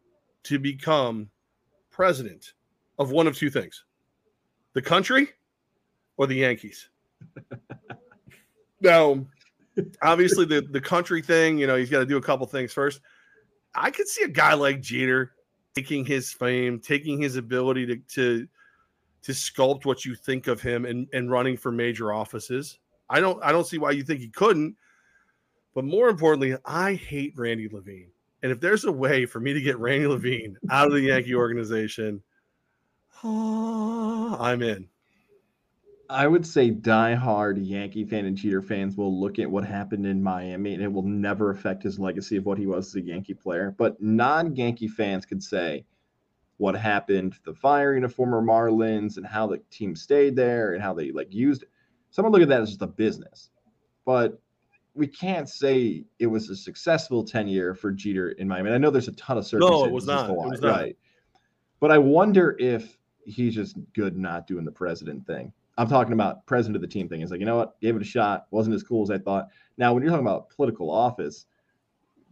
to become president of one of two things the country or the Yankees? *laughs* now, obviously, the, the country thing, you know, he's got to do a couple things first. I could see a guy like Jeter taking his fame, taking his ability to, to to sculpt what you think of him and, and running for major offices. I don't I don't see why you think he couldn't. But more importantly, I hate Randy Levine. And if there's a way for me to get Randy Levine out of the Yankee organization, oh, I'm in. I would say die-hard Yankee fan and Jeter fans will look at what happened in Miami and it will never affect his legacy of what he was as a Yankee player. But non-Yankee fans could say, what happened, the firing of former Marlins, and how the team stayed there and how they like used it. Someone look at that as just a business, but we can't say it was a successful tenure for Jeter in Miami. I know there's a ton of circumstances. No, it was not. It was not. Right. But I wonder if he's just good not doing the president thing. I'm talking about president of the team thing. It's like, you know what? Gave it a shot. Wasn't as cool as I thought. Now, when you're talking about political office,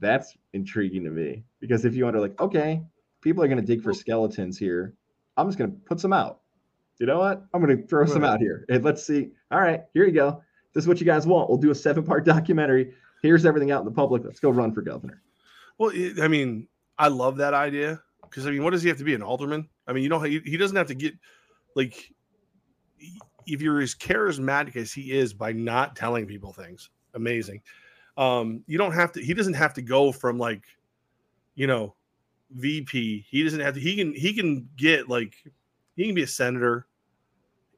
that's intriguing to me because if you wonder, like, okay, people are going to dig for skeletons here. I'm just going to put some out. You know what? I'm going to throw some out here. And let's see. All right, here you go. This is what you guys want. We'll do a seven part *laughs* documentary. Here's everything out in the public. Let's go run for governor. Well, I mean, I love that idea because I mean, what does he have to be an alderman? I mean, you know, he, he doesn't have to get like if you're as charismatic as he is by not telling people things, amazing. Um, you don't have to. He doesn't have to go from like, you know, VP. He doesn't have to. He can. He can get like. He can be a senator.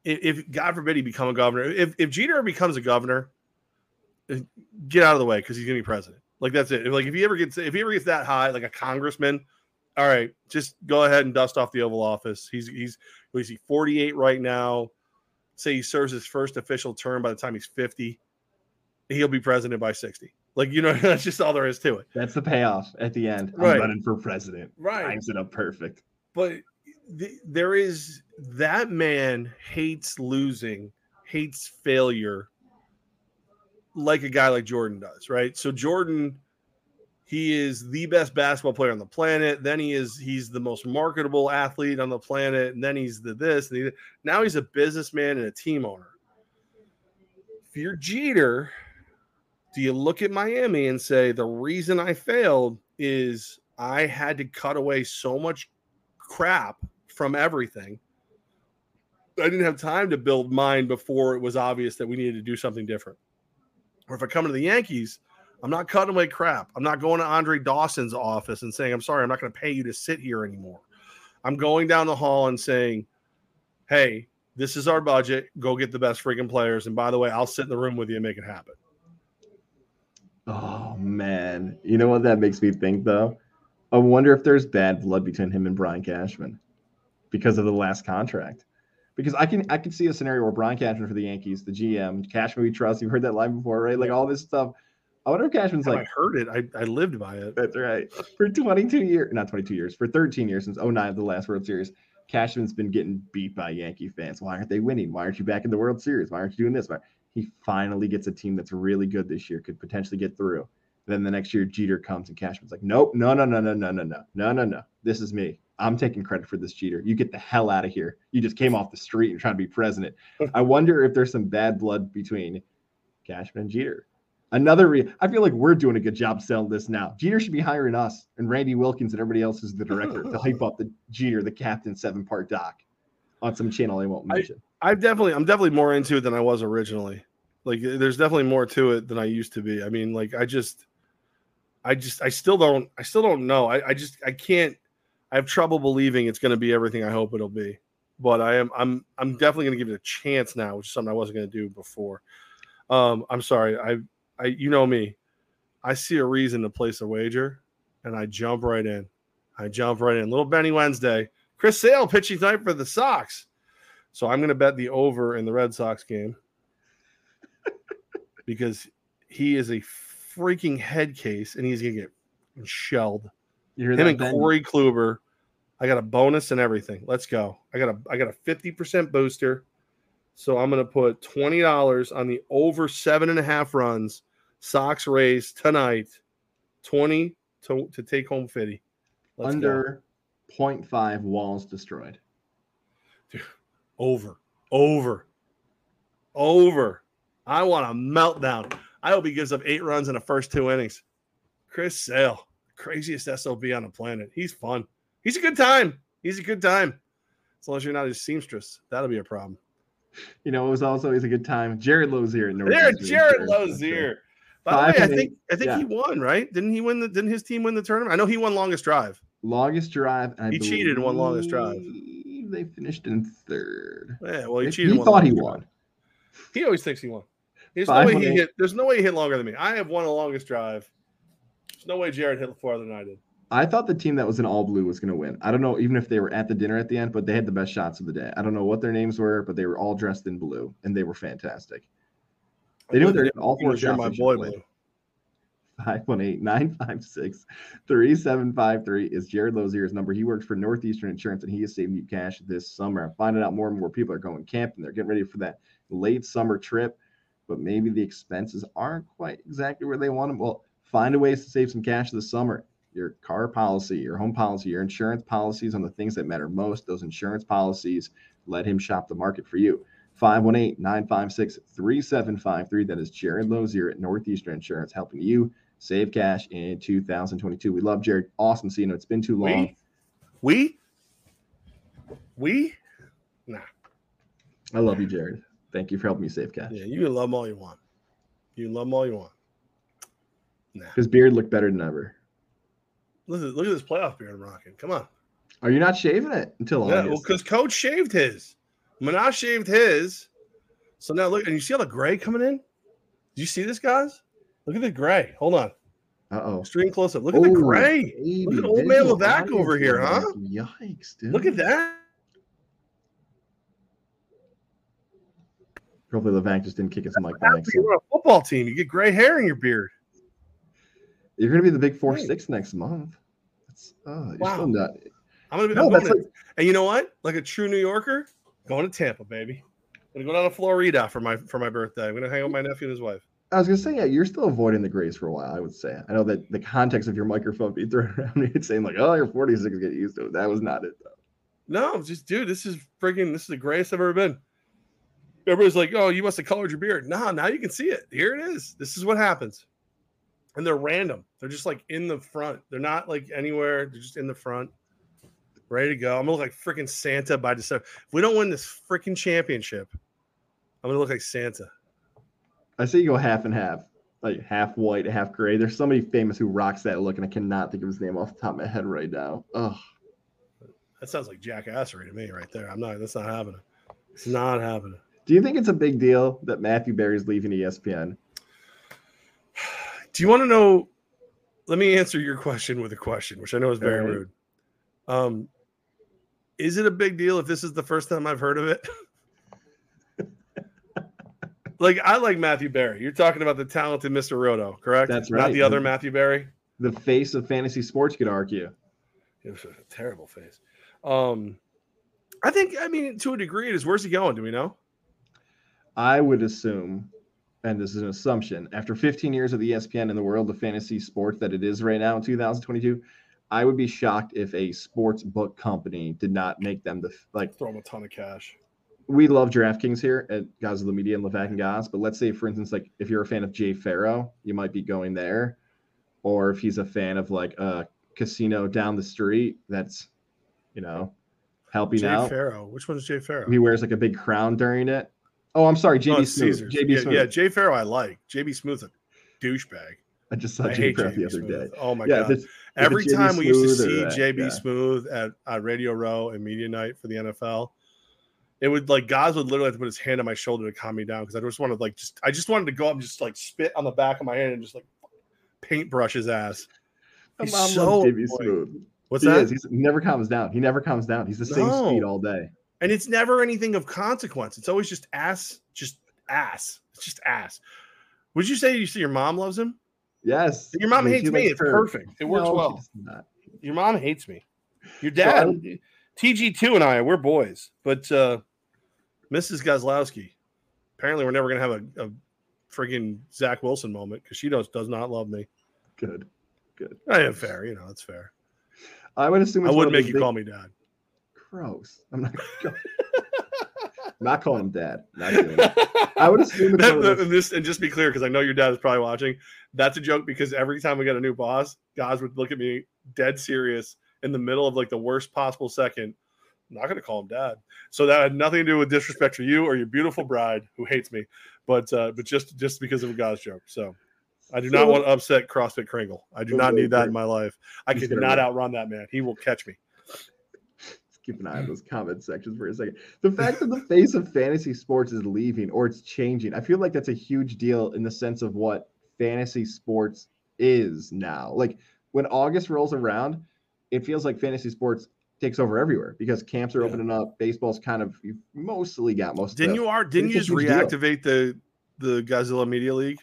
If, God forbid he become a governor, if if Jeter becomes a governor, eh, get out of the way because he's gonna be president. Like that's it. If, like if he ever gets if he ever gets that high, like a congressman, all right, just go ahead and dust off the Oval Office. He's he's he's he 48 right now. say he serves his first official term by the time he's 50, he'll be president by 60. Like, you know, *laughs* that's just all there is to it. That's the payoff at the end. I'm running for president. Right. Times it up perfect. But th- there is that man hates losing, hates failure like a guy like Jordan does, right? So Jordan he is the best basketball player on the planet. Then he is he's the most marketable athlete on the planet, and then he's the this. And he, now he's a businessman and a team owner. If you're Jeter, do you look at Miami and say the reason I failed is I had to cut away so much crap from everything. I didn't have time to build mine before it was obvious that we needed to do something different. Or if I come to the Yankees, I'm not cutting away crap. I'm not going to Andre Dawson's office and saying, I'm sorry, I'm not going to pay you to sit here anymore. I'm going down the hall and saying, hey, this is our budget. Go get the best freaking players. And by the way, I'll sit in the room with you and make it happen. Oh man. You know what that makes me think though? I wonder if there's bad blood between him and Brian Cashman because of the last contract. Because I can I can see a scenario where Brian Cashman for the Yankees, the GM, Cashman we trust. You've heard that line before, right? Like all this stuff. I wonder if Cashman's like, I heard it. I, I lived by it. That's right. For 22 years, not 22 years, for 13 years since 09, the last World Series, Cashman's been getting beat by Yankee fans. Why aren't they winning? Why aren't you back in the World Series? Why aren't you doing this? Why? He finally gets a team that's really good this year, could potentially get through. Then the next year, Jeter comes and Cashman's like, nope, no, no, no, no, no, no, no, no, no, no. This is me. I'm taking credit for this Jeter. You get the hell out of here. You just came off the street and trying to be president. *laughs* I wonder if there's some bad blood between Cashman and Jeter. Another, re- I feel like we're doing a good job selling this now. Jeter should be hiring us and Randy Wilkins and everybody else is the director to hype up the Jeter, the captain, seven part doc on some channel I won't mention. I've definitely I'm definitely more into it than I was originally. Like eh, there's definitely more to it than I used to be. I mean, like I just I just I still don't I still don't know. I, I just I can't I have trouble believing it's gonna be everything I hope it'll be. But I am I'm I'm definitely gonna give it a chance now, which is something I wasn't gonna do before. Um I'm sorry, I I you know me. I see a reason to place a wager and I jump right in. I jump right in. Little Benny Wednesday. Chris Sale pitching tonight for the Sox. So I'm going to bet the over in the Red Sox game *laughs* because he is a freaking head case and he's going to get shelled. You hear Him that, and Ben? Corey Kluber. I got a bonus and everything. Let's go. I got a I got a 50% booster. So I'm going to put $20 on the over seven and a half runs. Sox race tonight. 20 to, to take home 50. Let's go. Under 0.5 walls destroyed. Over, over, over. I want a meltdown. I hope he gives up eight runs in the first two innings. Chris Sale, craziest SOB on the planet. He's fun. He's a good time. He's a good time. As long as you're not his seamstress, that'll be a problem. You know, it was also always a good time. Jared Lozier at There, Northeastern Jared Insurance. Lozier. By the way, I think I think yeah. he won, right? Didn't he win the didn't his team win the tournament? I know he won longest drive. Longest drive. and I He cheated and won longest drive. They finished in third. Yeah, well, he He, cheated. He thought he won. drive. He always thinks he won. There's no way he hit. There's no way he hit longer than me. I have won the longest drive. There's no way Jared hit farther than I did. I thought the team that was in all blue was going to win. I don't know, even if they were at the dinner at the end, but they had the best shots of the day. I don't know what their names were, but they were all dressed in blue and they were fantastic. They knew they're all four shots. my boy. Blue. 518 956 3753 is Jared Lozier's number. He works for Northeastern Insurance and he is saving you cash this summer. I'm finding out more and more people are going camping. They're getting ready for that late summer trip, but maybe the expenses aren't quite exactly where they want them. Well, find a ways to save some cash this summer. Your car policy, your home policy, your insurance policies on the things that matter most, those insurance policies, let him shop the market for you. 518 956 3753. That is Jared Lozier at Northeastern Insurance helping you save cash in 2022. We love Jared. Awesome seeing him. It's been too long. We? We? Nah. I love you, Jared. Thank you for helping me save cash. Yeah, you can love them all you want. You can love them all you want. Nah. His beard looked better than ever. Look at, look at this playoff beard I'm rocking. Come on. Are you not shaving it until Yeah, well, because Coach shaved his. Menas shaved his. So now look, and you see all the gray coming in? Do you see this, guys? Look at the gray. Hold on. Uh oh. Extreme close up. Look at the gray. Look at old man Levack over here, huh? Yikes, dude. Look at that. Hopefully, Levack just didn't kick his mic. You're on a football team. You get gray hair in your beard. You're going to be the big four Right. six next month. That's, oh, you're Wow. still not. I'm gonna be. No, that's like- and you know what? Like a true New Yorker, going to Tampa, baby. I'm gonna go down to Florida for my for my birthday. I'm gonna hang out with my nephew and his wife. I was gonna say, yeah, you're still avoiding the grays for a while. I would say. I know that the context of your microphone being thrown *laughs* around, me, it's saying like, "Oh, you're 46, get used to it." That was not it, though. No, just dude, this is freaking. This is the greatest I've ever been. Everybody's like, "Oh, you must have colored your beard." Nah, now you can see it. Here it is. This is what happens. And they're random. They're just like in the front. They're not like anywhere. They're just in the front, ready to go. I'm gonna look like freaking Santa by December. If we don't win this freaking championship, I'm gonna look like Santa. I say you go half and half, like half white, half gray. There's somebody famous who rocks that look, and I cannot think of his name off the top of my head right now. Oh, That sounds like jackassery to me right there. I'm not. That's not happening. It's not happening. do you think it's a big deal that Matthew Berry's leaving ESPN? Do you want to know? Let me answer your question with a question, which I know is very right. rude. Um, is it a big deal if this is the first time I've heard of it? *laughs* like I like Matthew Berry. You're talking about the talented Mr. Roto, correct? That's right. Not the other Matthew Berry. The face of fantasy sports, could argue. It was a terrible face. Um, I think. I mean, to a degree, it is. Where's he going? Do we know? I would assume, and this is an assumption, after 15 years of the ESPN in the world of fantasy sports that it is right now in 2022, I would be shocked if a sports book company did not make them the like. Throw him a ton of cash. We love DraftKings here at Guys of the Media and Levack and Goz, but let's say, for instance, like if you're a fan of Jay Pharoah, you might be going there, or if he's a fan of like a casino down the street that's, you know, helping Jay out. Jay Pharoah. Which one's Jay Pharoah? He wears like a big crown during it. Oh, I'm sorry, JB it's oh, Smoove. JB yeah, Smoove. yeah, Jay Pharoah I like. JB Smoove's a douchebag. I just saw JB hate the other Smoove. day. Oh my yeah, god! this- Every JB time we used to see Smoove JB yeah. Smoove at, at Radio Row and Media Night for the NFL, it would like guys would literally have to put his hand on my shoulder to calm me down because I just wanted like just I just wanted to go up and just like spit on the back of my hand and just like paintbrush his ass. He's so JB. Smoove. What's he that? is. He's, he never calms down. He never calms down. He's the same No. speed all day. And it's never anything of consequence. It's always just ass, just ass. It's just ass. Would you say you see your mom loves him? Yes. Your mom I mean, hates me. It's her. perfect. It works No, well. Your mom hates me. Your dad, would- TG2 and I, we're boys. But uh Mrs. Gozlowski, apparently we're never gonna have a, a freaking Zach Wilson moment because she does does not love me. Good. Good. I am fair, you know, it's fair. I would assume I it's one would of make you big- call me dad. Gross. I'm not. not calling him dad. Not doing it. I would assume it's That- and this and just be clear because I know your dad is probably watching. That's a joke because every time we got a new boss, guys would look at me dead serious in the middle of like the worst possible second. I'm not gonna call him dad. So that had nothing to do with disrespect for you or your beautiful bride who hates me, but uh, but just just because of a guy's joke. So I do not want to upset CrossFit Kringle. I do not need that in my life. I He's could not outrun that man. He will catch me. Keep an eye on those comment sections for a second. The fact that the face of fantasy sports is leaving or it's changing, I feel like that's a huge deal in the sense of what fantasy sports is now. Like when August rolls around, it feels like fantasy sports takes over everywhere because camps are Yeah. opening up. Baseball's kind of you've mostly got most. Didn't you are didn't you just huge deal. reactivate the the Godzilla Media League?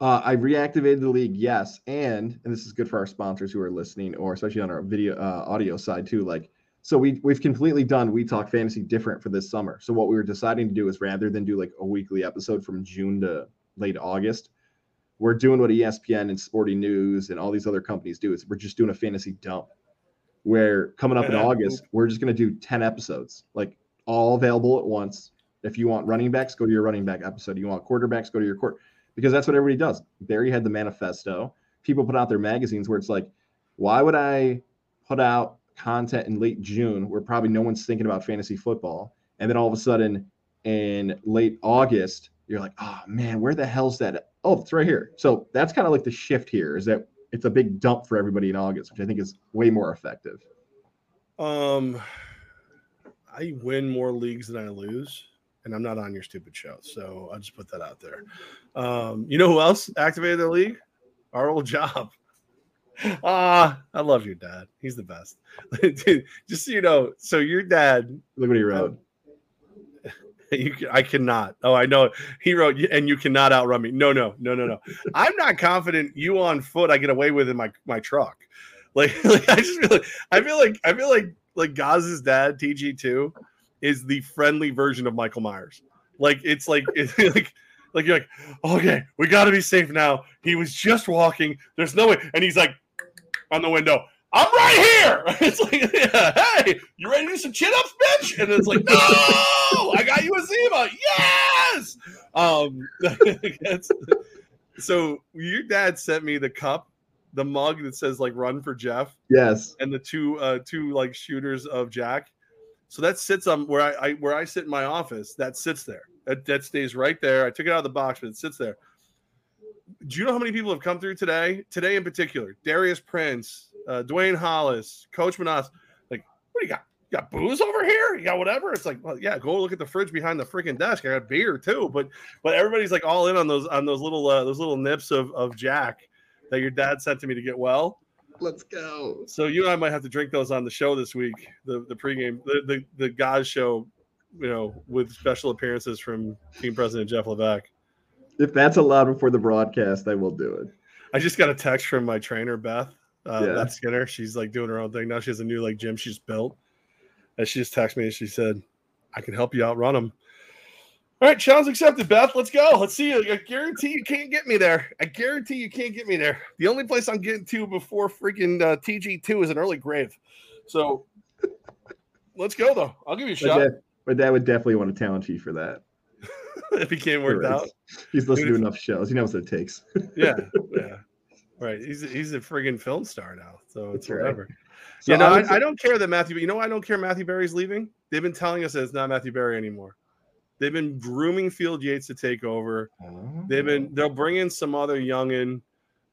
Uh, I reactivated the league, yes, and and this is good for our sponsors who are listening, or especially on our video uh, audio side too. Like, so we we've completely done We Talk Fantasy different for this summer. So what we were deciding to do is rather than do like a weekly episode from June to late August, we're doing what ESPN and Sporting News and all these other companies do. Is we're just doing a fantasy dump. Where coming up in August, we're just going to do ten episodes, like all available at once. If you want running backs, go to your running back episode. You want quarterbacks, go to your court because that's what everybody does. Berry had the manifesto. People put out their magazines where it's like, why would I put out content in late June where probably no one's thinking about fantasy football? And then all of a sudden in late August, you're like, oh man, where the hell's that? Oh, it's right here. So that's kind of like the shift here is that it's a big dump for everybody in August, which I think is way more effective. Um, I win more leagues than I lose, and I'm not on your stupid show, so I'll just put that out there. Um, you know who else activated the league? Our old job. *laughs* Ah, I love your dad. He's the best. *laughs* Dude, just so you know, so your dad, Look what he wrote. *laughs* You I cannot. Oh, I know. He wrote, and you cannot outrun me. No, no, no, no, no. I'm not confident you on foot. I get away with in my my truck. Like, like I just feel like I feel like I feel like like Goz's dad, TG2, is the friendly version of Michael Myers. Like it's like it's like like you're like, okay, we got to be safe now. He was just walking. There's no way, and he's like on the window. I'm right here. *laughs* It's like, yeah, hey, you ready to do some chin ups, bitch? And it's like, no, I got you a Zima. Yes. Um, *laughs* so your dad sent me the cup, the mug that says like "Run for Jeff." Yes. And the two, uh, two like shooters of Jack. So that sits on where I, I where I sit in my office. That sits there. That, that stays right there. I took it out of the box, but it sits there. Do you know how many people have come through today? Today in particular, Darius Prince, uh, Dwayne Hollis, Coach Menas. Like, what do you got? You got booze over here? You got whatever? It's like, well, yeah, go look at the fridge behind the freaking desk. I got beer too, but but everybody's like all in on those on those little uh, those little nips of of Jack that your dad sent to me to get well. Let's go. So you and I might have to drink those on the show this week, the the pregame, the the, the God show, you know, with special appearances from team president Jeff Levack. If that's allowed before the broadcast, I will do it. I just got a text from my trainer Beth, uh, Yeah. Beth Skinner. She's like doing her own thing now. She has a new like gym she's built, and she just texted me and she said, "I can help you outrun them." All right, challenge accepted, Beth. Let's go. Let's see. I guarantee you can't get me there. I guarantee you can't get me there. The only place I'm getting to before freaking uh, TG2 is an early grave. So let's go, though. I'll give you a My shot dad, my dad would definitely want to challenge you for that. *laughs* if he can't work out. He's listened Dude, to enough shows. He knows what it takes. *laughs* Yeah, *laughs* yeah. Right. He's he's a friggin' film star now. So it's That's right. whatever. So you know, I I, would say- I don't care that Matthew. You know, why I don't care Matthew Berry's leaving. They've been telling us that it's not Matthew Berry anymore. They've been grooming Field Yates to take over. They've been they'll bring in some other youngin.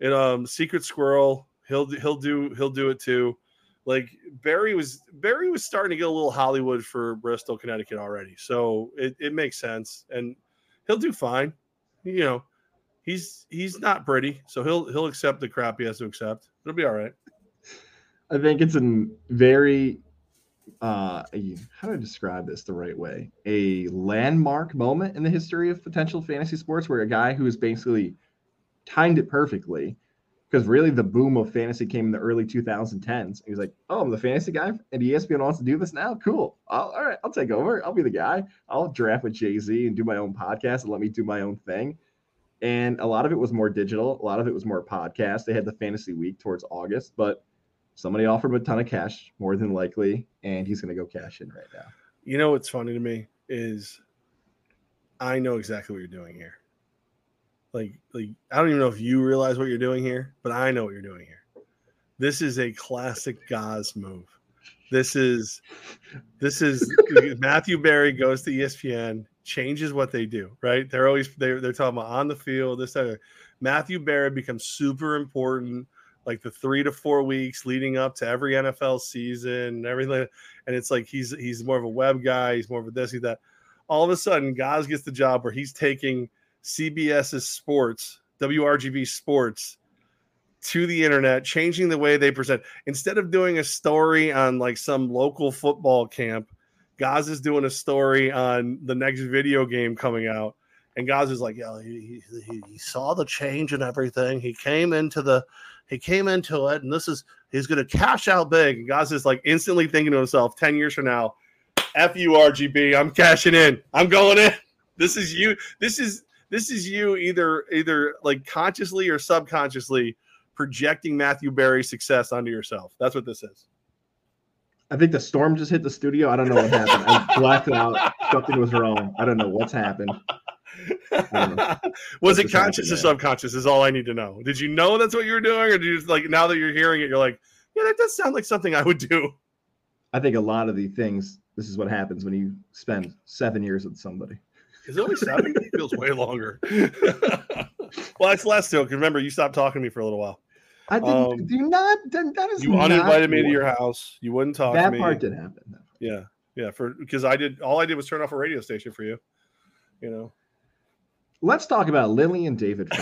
And um, Secret Squirrel. He'll he'll do he'll do it too. Like Berry was Berry was starting to get a little Hollywood for Bristol, Connecticut already. So it, it makes sense, and he'll do fine. You know, he's he's not pretty, so he'll he'll accept the crap he has to accept. It'll be all right. I think it's a very uh how do I describe this the right way? A landmark moment in the history of potential fantasy sports where a guy who has basically timed it perfectly because really the boom of fantasy came in the early 2010s. He was like, "Oh, I'm the fantasy guy, and ESPN wants to do this now. Cool. I'll, all right, I'll take over. I'll be the guy. I'll draft with Jay Z and do my own podcast and let me do my own thing." And a lot of it was more digital. A lot of it was more podcast. They had the fantasy week towards August, but somebody offered him a ton of cash, more than likely, and he's going to go cash in right now. You know what's funny to me is I know exactly what you're doing here. Like, like I don't even know if you realize what you're doing here, but I know what you're doing here. This is a classic Goz move. This is this is *laughs* Matthew Berry goes to ESPN, changes what they do, right? They're always they're they're talking about on the field, this that. Matthew Berry becomes super important like the three to four weeks leading up to every NFL season and everything. And it's like he's he's more of a web guy, he's more of a this, he's that. All of a sudden, Goz gets the job where he's taking CBS's sports, WRGB sports, to the internet, changing the way they present. Instead of doing a story on like some local football camp, Goz is doing a story on the next video game coming out. And Goz is like, yeah, he, he, he saw the change and everything. He came into the he came into it, and this is he's gonna cash out big. And Goz is like instantly thinking to himself, 10 years from now, F you RGB, I'm cashing in. I'm going in. This is you. This is this is you either either like consciously or subconsciously projecting Matthew Berry's success onto yourself. That's what this is. I think the storm just hit the studio. I don't know what happened. I *laughs* blacked out. Something was wrong. I don't know what's happened. was That's it conscious or subconscious? Is all I need to know. Did you know that's what you were doing, or did you just like now that you're hearing it, you're like, yeah, that does sound like something I would do. I think a lot of the things. This is what happens when you spend seven years with somebody. Is it only seven? it feels way longer. *laughs* well, that's less too. Because remember, you stopped talking to me for a little while. I didn't Um, do not. That, is You not uninvited me to your house. You wouldn't talk to That me. part did happen. Yeah, yeah. For because I did all I did was turn off a radio station for you. You know. Let's talk about Lily and David. *laughs*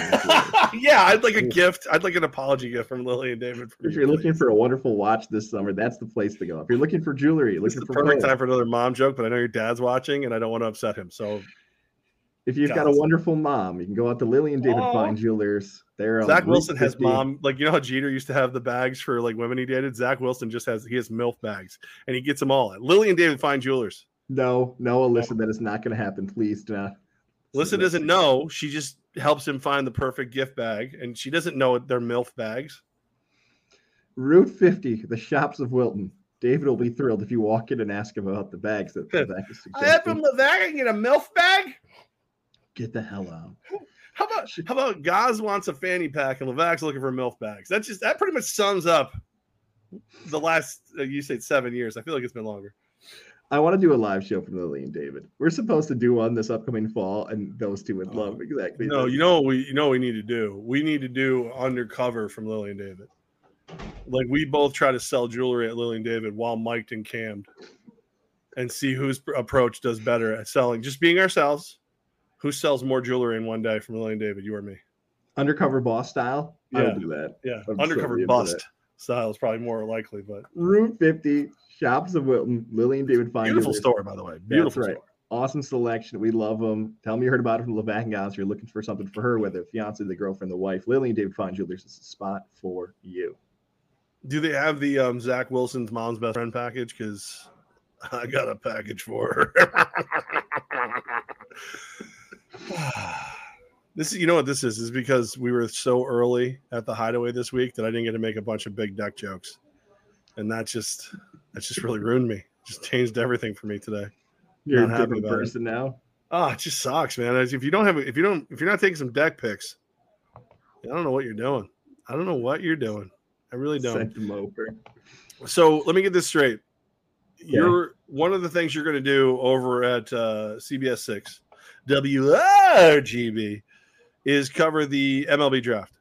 yeah, I'd like a gift. I'd like an apology gift from Lily and David. If you're looking for a wonderful watch this summer, that's the place to go. If you're looking for jewelry, looking the for perfect time for another mom joke, but I know your dad's watching, and I don't want to upset him. So, if you've got a wonderful mom, you can go out to Lily and David oh. Fine Jewelers. There, Zach Wilson has mom. Like you know how Jeter used to have the bags for like women he dated. Zach Wilson just has he has milf bags, and he gets them all at Lily and David Fine Jewelers. No, no, Alyssa, that is not going to happen. Please do not. Alyssa doesn't know. She just helps him find the perfect gift bag, and she doesn't know they're MILF bags. Route 50, the shops of Wilton. David will be thrilled if you walk in and ask him about the bags that Levack is suggesting. I have from Levack and get a MILF bag? Get the hell out. How about how about Goz wants a fanny pack and Levack's looking for MILF bags? That just that pretty much sums up the last uh, you said seven years. I feel like it's been longer. I want to do a live show for Lily and David. We're supposed to do one this upcoming fall, and those two would love oh. exactly. No, you know we you know what we need to do. We need to do undercover from Lily and David. Like we both try to sell jewelry at Lily and David while mic'd and cammed, and see whose approach does better at selling. Just being ourselves. Who sells more jewelry in one day from Lily and David? You or me? Undercover boss style. Yeah. I will do that. Yeah, I'm undercover bust style is probably more likely, but Route 50 Shops of Wilton, Lily and David Fine. Beautiful store, by the way. Beautiful That's right. Store. Awesome selection. We love them. Tell me you heard about it from Levack and Goz. You're looking for something for her, whether fiance, the girlfriend, the wife. Lily and David Fine Jewelers is a spot for you. Do they have the um, Zach Wilson's mom's best friend package? Because I got a package for her. *laughs* *sighs* this is, you know what this is? Is because we were so early at the hideaway this week that I didn't get to make a bunch of big deck jokes, and that just that's just really ruined me. Just changed everything for me today. You're not a different person it. now. Oh, it just sucks, man. If you don't have, if you don't, if you're not taking some deck picks, I don't know what you're doing. I don't know what you're doing. I really don't. Send them over. So let me get this straight. Yeah. You're one of the things you're going to do over at uh, CBS Six, WRGB, is cover the MLB draft.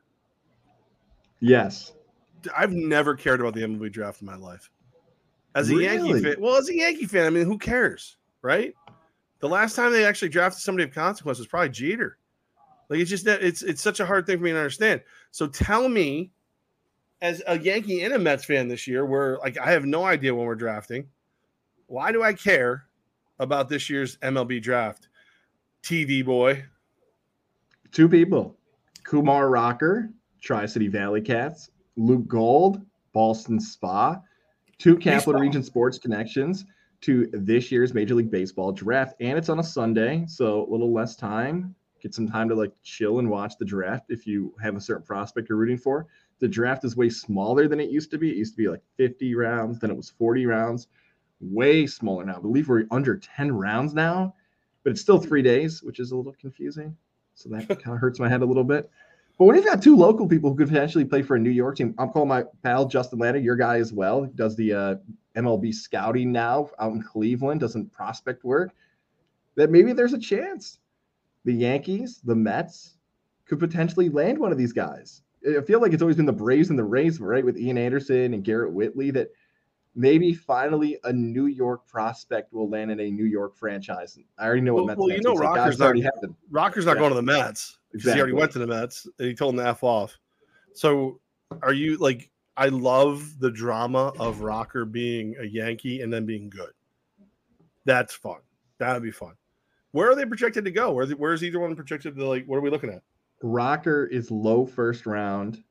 Yes. I've never cared about the MLB draft in my life. As a really? Yankee fan, well, as a Yankee fan, I mean, who cares, right? The last time they actually drafted somebody of consequence was probably Jeter. Like it's just it's it's such a hard thing for me to understand. So tell me, as a Yankee and a Mets fan this year, where like I have no idea when we're drafting, why do I care about this year's MLB draft? TV boy. Two people. Kumar Rocker, Tri City Valley Cats, Luke Gold, Boston Spa, two Capital Baseball. Region sports connections to this year's Major League Baseball draft. And it's on a Sunday, so a little less time. Get some time to like chill and watch the draft if you have a certain prospect you're rooting for. The draft is way smaller than it used to be. It used to be like 50 rounds, then it was 40 rounds. Way smaller now. I believe we're under 10 rounds now, but it's still three days, which is a little confusing. So that kind of hurts my head a little bit. But when you've got two local people who could potentially play for a New York team, I'm calling my pal Justin Lander, your guy as well. He does the uh, MLB scouting now out in Cleveland, doesn't prospect work. That maybe there's a chance the Yankees, the Mets could potentially land one of these guys. I feel like it's always been the Braves and the Rays, right, with Ian Anderson and Garrett Whitley, that maybe finally a New York prospect will land in a New York franchise. I already know what well, Mets. Well, you know, Rocker's not, already happened. Rocker's not yeah. going to the Mets. Exactly. He already went to the Mets and he told him to F off. So are you like I love the drama of Rocker being a Yankee and then being good. That's fun. That'd be fun. Where are they projected to go? Where where's either one projected to like what are we looking at? Rocker is low first round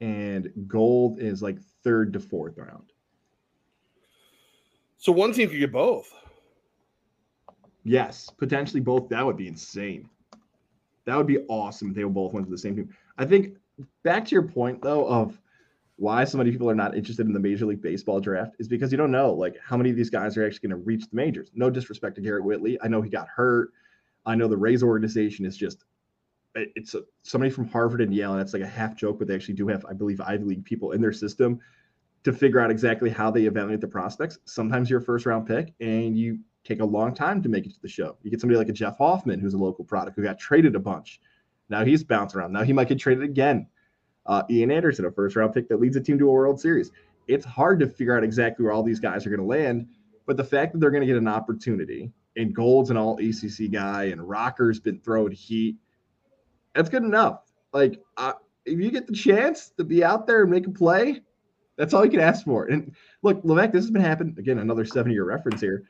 and gold is like third to fourth round. So one team could get both. Yes, potentially both. That would be insane. That would be awesome if they both went to the same team. I think back to your point though of why so many people are not interested in the Major League Baseball draft is because you don't know like how many of these guys are actually going to reach the majors. No disrespect to Garrett Whitley, I know he got hurt. I know the Rays organization is just it's a, somebody from Harvard and Yale, and that's like a half joke, but they actually do have, I believe, Ivy League people in their system to figure out exactly how they evaluate the prospects. Sometimes you're a first round pick and you take a long time to make it to the show. You get somebody like a Jeff Hoffman, who's a local product, who got traded a bunch. Now he's bouncing around. Now he might get traded again. Uh, Ian Anderson, a first round pick that leads a team to a World Series. It's hard to figure out exactly where all these guys are going to land, but the fact that they're going to get an opportunity and Gold's an all ACC guy, and Rocker's been throwing heat. That's good enough. Like, uh, if you get the chance to be out there and make a play, that's all you can ask for. And look, Levack, this has been happening again. Another seven-year reference here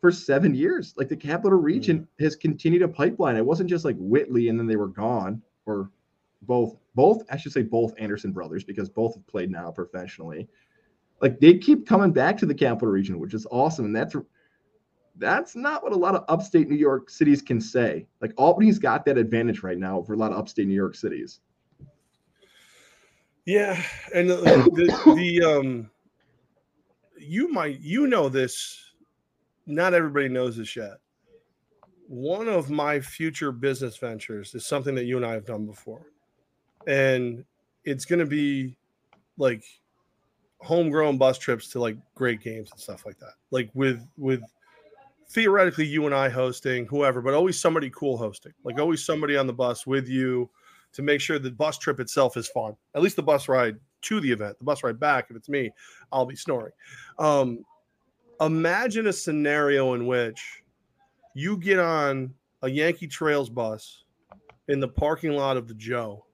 for seven years. Like the Capital Region mm-hmm. has continued a pipeline. It wasn't just like Whitley and then they were gone, or both. Both, I should say, both Anderson brothers because both have played now professionally. Like they keep coming back to the Capital Region, which is awesome, and that's that's not what a lot of upstate New York cities can say. Like Albany's got that advantage right now over a lot of upstate New York cities. Yeah, and the, *coughs* the, the um, you might you know this. Not everybody knows this yet. One of my future business ventures is something that you and I have done before, and it's going to be like homegrown bus trips to like great games and stuff like that. Like with with theoretically you and I hosting, whoever, but always somebody cool hosting. Like always somebody on the bus with you to make sure the bus trip itself is fun. At least the bus ride to the event. The bus ride back, if it's me, I'll be snoring. Um, imagine a scenario in which you get on a Yankee Trails bus in the parking lot of the Joe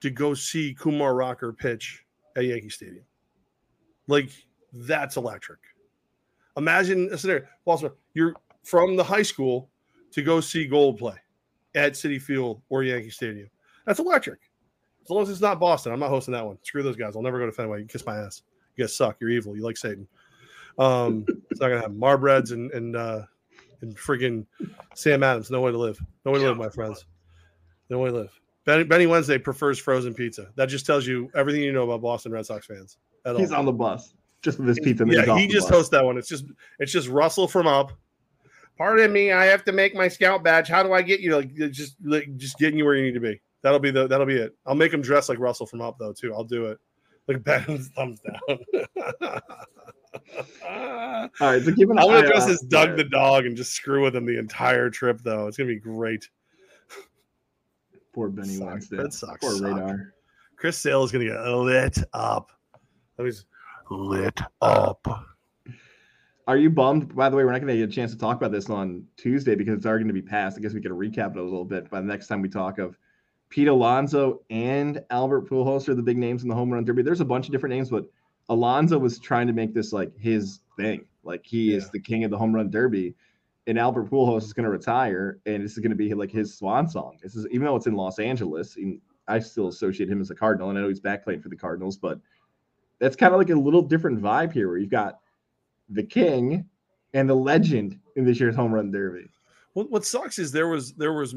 to go see Kumar Rocker pitch at Yankee Stadium. Like that's electric. Imagine a scenario. Also, you're from the high school to go see Gold play at Citi Field or Yankee Stadium. That's electric. As long as it's not Boston, I'm not hosting that one. Screw those guys. I'll never go to Fenway. You kiss my ass. You guys suck. You're evil. You like Satan. Um, *laughs* it's not gonna have Marbreds and and uh, and friggin' Sam Adams. No way to live. No way to live, my friends. No way to live. Benny, Benny Wednesday prefers frozen pizza. That just tells you everything you know about Boston Red Sox fans. He's all. on the bus just with his pizza. Yeah, he just hosts that one. It's just it's just Russell from up. Pardon me, I have to make my scout badge. How do I get you? Like just like, just getting you where you need to be. That'll be the that'll be it. I'll make him dress like Russell from Up though too. I'll do it. Like *laughs* Ben's thumbs down. *laughs* All right, so keep an I'm gonna dress as Dug the dog and just screw with him the entire trip though. It's gonna be great. Poor Benny sucks. Wednesday. That sucks. Poor radar. Chris Sale is gonna get lit up. He's lit up. Are you bummed? By the way, we're not going to get a chance to talk about this on Tuesday because it's already going to be passed. I guess we could recap it a little bit by the next time we talk of Pete Alonso and Albert Pujols are the big names in the home run derby. There's a bunch of different names, but Alonso was trying to make this like his thing. Like he yeah. is the king of the home run derby, and Albert Pujols is going to retire, and this is going to be like his swan song. This is even though it's in Los Angeles, I still associate him as a Cardinal, and I know he's back playing for the Cardinals, but that's kind of like a little different vibe here, where you've got the king and the legend in this year's home run derby. What, what sucks is there was there was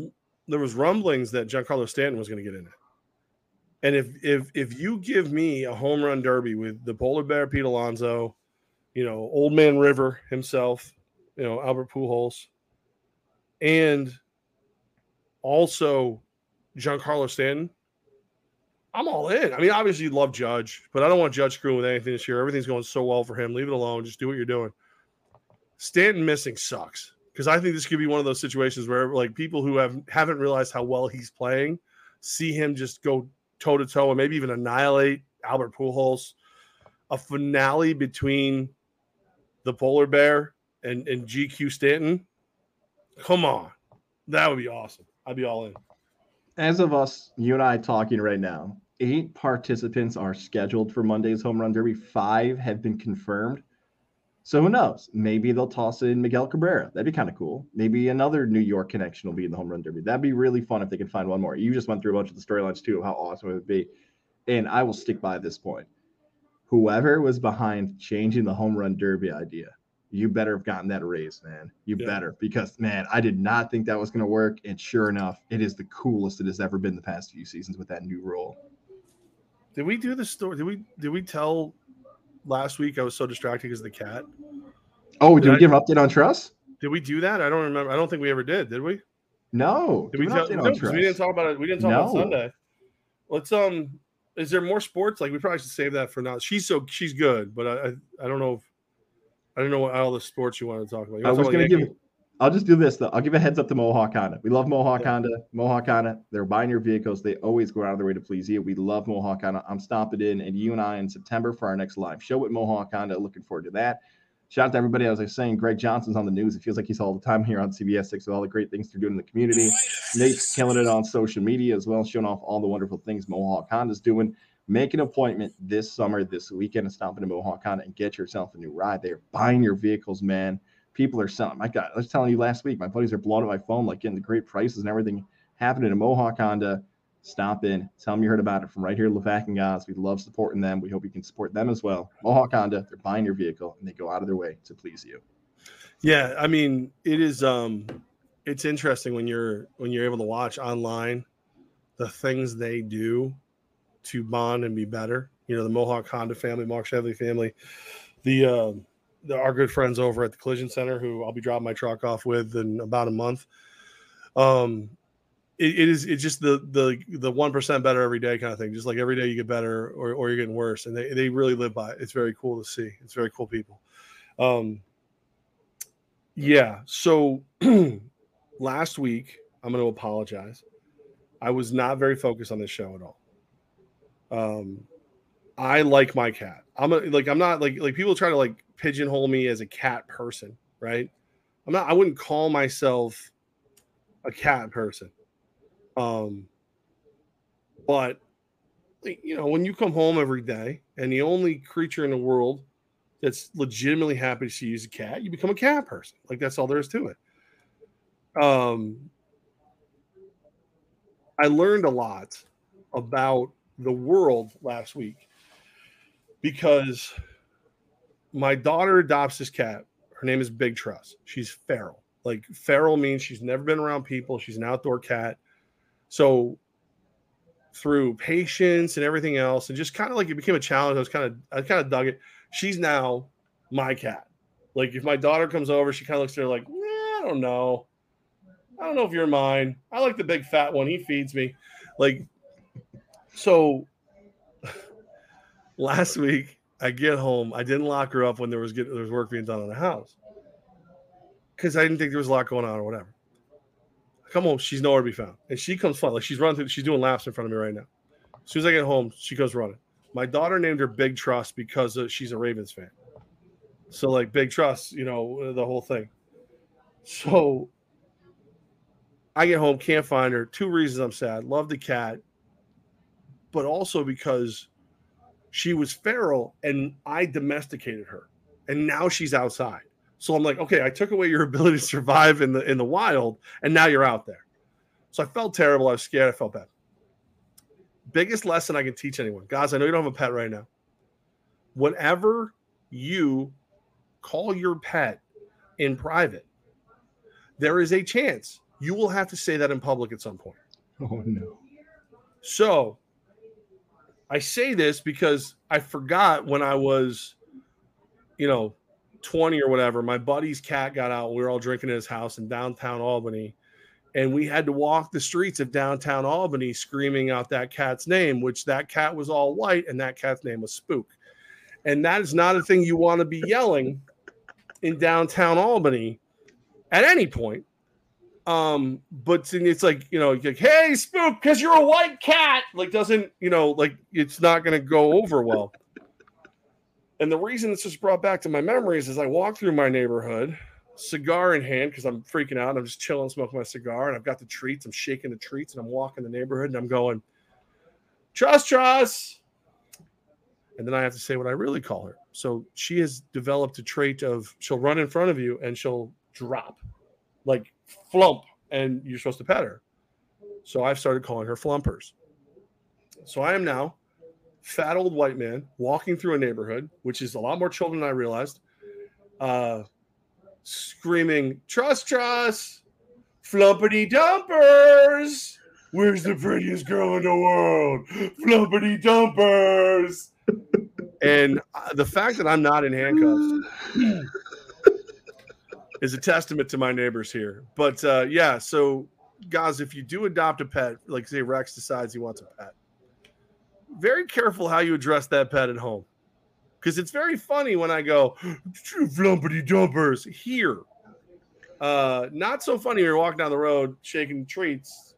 there was rumblings that Giancarlo Stanton was going to get in it. And if if if you give me a home run derby with the polar bear Pete Alonso, you know, old man River himself, you know, Albert Pujols, and also Giancarlo Stanton, I'm all in. I mean, obviously you love Judge, but I don't want Judge screwing with anything this year. Everything's going so well for him. Leave it alone. Just do what you're doing. Stanton missing sucks because I think this could be one of those situations where like people who have haven't realized how well he's playing see him just go toe to toe and maybe even annihilate Albert Pujols. A finale between the polar bear and, and GQ Stanton. Come on. That would be awesome. I'd be all in. As of us, you and I talking right now, eight participants are scheduled for Monday's home run derby. Five have been confirmed. So who knows? Maybe they'll toss in Miguel Cabrera. That'd be kind of cool. Maybe another New York connection will be in the home run derby. That'd be really fun if they can find one more. You just went through a bunch of the storylines too of how awesome it would be. And I will stick by this point. Whoever was behind changing the home run derby idea, you better have gotten that raise, man. You yeah. better because man, I did not think that was going to work. And sure enough, it is the coolest it has ever been the past few seasons with that new rule. Did we do the story? Did we did we tell last week I was so distracted because of the cat. Oh, did, did we I, give an update on Truss? Did we do that? I don't remember. I don't think we ever did. Did we? No. Did we, tell, no, we didn't talk about it. We didn't talk no. about Sunday. Let's um. Is there more sports? Like we probably should save that for now. She's so she's good, but I I, I don't know if I don't know what all the sports you want to talk about. I was going to give. I'll just do this though. I'll give a heads up to Mohawk Honda. We love Mohawk yeah. Honda. Mohawk Honda. They're buying your vehicles. They always go out of their way to please you. We love Mohawk Honda. I'm stopping in and you and I in September for our next live show with Mohawk Honda. Looking forward to that. Shout out to everybody. As I was saying, Greg Johnson's on the news. It feels like he's all the time here on CBS 6 with all the great things they're doing in the community. Nate's killing it on social media as well, showing off all the wonderful things Mohawk Honda's doing. Make an appointment this summer, this weekend, and stop into Mohawk Honda and get yourself a new ride. They're buying your vehicles, man. People are selling. My God, I was telling you last week, my buddies are blowing up my phone, like getting the great prices and everything happening in Mohawk Honda stop in, tell them you heard about it from right here, Levack and Goz. We love supporting them. We hope you can support them as well. Mohawk Honda, they're buying your vehicle and they go out of their way to please you. Yeah, I mean, it is um it's interesting when you're when you're able to watch online the things they do to bond and be better. You know, the Mohawk Honda family, Mark Chevy family, the um the, our good friends over at the collision center who I'll be dropping my truck off with in about a month. Um, it, it is it's just the the the one percent better every day kind of thing. Just like every day you get better or, or you're getting worse, and they, they really live by it. It's very cool to see. It's very cool people. Um, yeah. So *clears throat* last week, I'm going to apologize. I was not very focused on this show at all. Um, I like my cat. I'm a, like I'm not like like people try to like pigeonhole me as a cat person, right? I'm not. I wouldn't call myself a cat person. Um, but you know, when you come home every day and the only creature in the world that's legitimately happy to is a cat, you become a cat person. Like that's all there is to it. Um, I learned a lot about the world last week because my daughter adopts this cat. Her name is Big Truss. She's feral. Like feral means she's never been around people. She's an outdoor cat. So through patience and everything else, and just kind of like it became a challenge. I was kind of I kind of dug it. She's now my cat. Like if my daughter comes over, she kind of looks at her like, I don't know. I don't know if you're mine. I like the big fat one. He feeds me. Like so *laughs* last week I get home. I didn't lock her up when there was get, there was work being done on the house because I didn't think there was a lot going on or whatever come home, she's nowhere to be found. And she comes flying, like she's running through, she's doing laps in front of me right now. As soon as I get home, she goes running. My daughter named her Big Truss because uh, she's a Ravens fan. So, like, Big Truss, you know, the whole thing. So, I get home, can't find her. Two reasons I'm sad. Love the cat, but also because she was feral and I domesticated her. And now she's outside. So I'm like, okay, I took away your *laughs* ability to survive in the in the wild, and now you're out there. So I felt terrible. I was scared. I felt bad. Biggest lesson I can teach anyone, guys. I know you don't have a pet right now. Whenever you call your pet in private, there is a chance you will have to say that in public at some point. Oh no. So I say this because I forgot when I was, you know, 20 or whatever, my buddy's cat got out. We were all drinking at his house in downtown Albany. And we had to walk the streets of downtown Albany screaming out that cat's name, which that cat was all white and that cat's name was Spook. And that is not a thing you want to be yelling in downtown Albany at any point. Um, but it's like, you know, like, hey, Spook, because you're a white cat, like, doesn't, you know, like, it's not going to go over well. *laughs* And the reason this was brought back to my memories is I walk through my neighborhood, cigar in hand, because I'm freaking out. I'm just chilling, smoking my cigar, and I've got the treats. I'm shaking the treats, and I'm walking the neighborhood, and I'm going, Truss, Truss. And then I have to say what I really call her. So she has developed a trait of she'll run in front of you and she'll drop, like flump, and you're supposed to pet her. So I've started calling her flumpers. So I am now fat old white man walking through a neighborhood, which is a lot more children than I realized, uh, screaming, Truss, Truss, flumpity dumpers. Where's the prettiest girl in the world? Flumpity dumpers. and uh, the fact that I'm not in handcuffs *sighs* *clears throat* is a testament to my neighbors here. But uh, yeah, so guys, if you do adopt a pet, like say Rex decides he wants a pet, very careful how you address that pet at home. Because it's very funny when I go, flumpity dumpers here. Uh, not so funny when you're walking down the road shaking treats,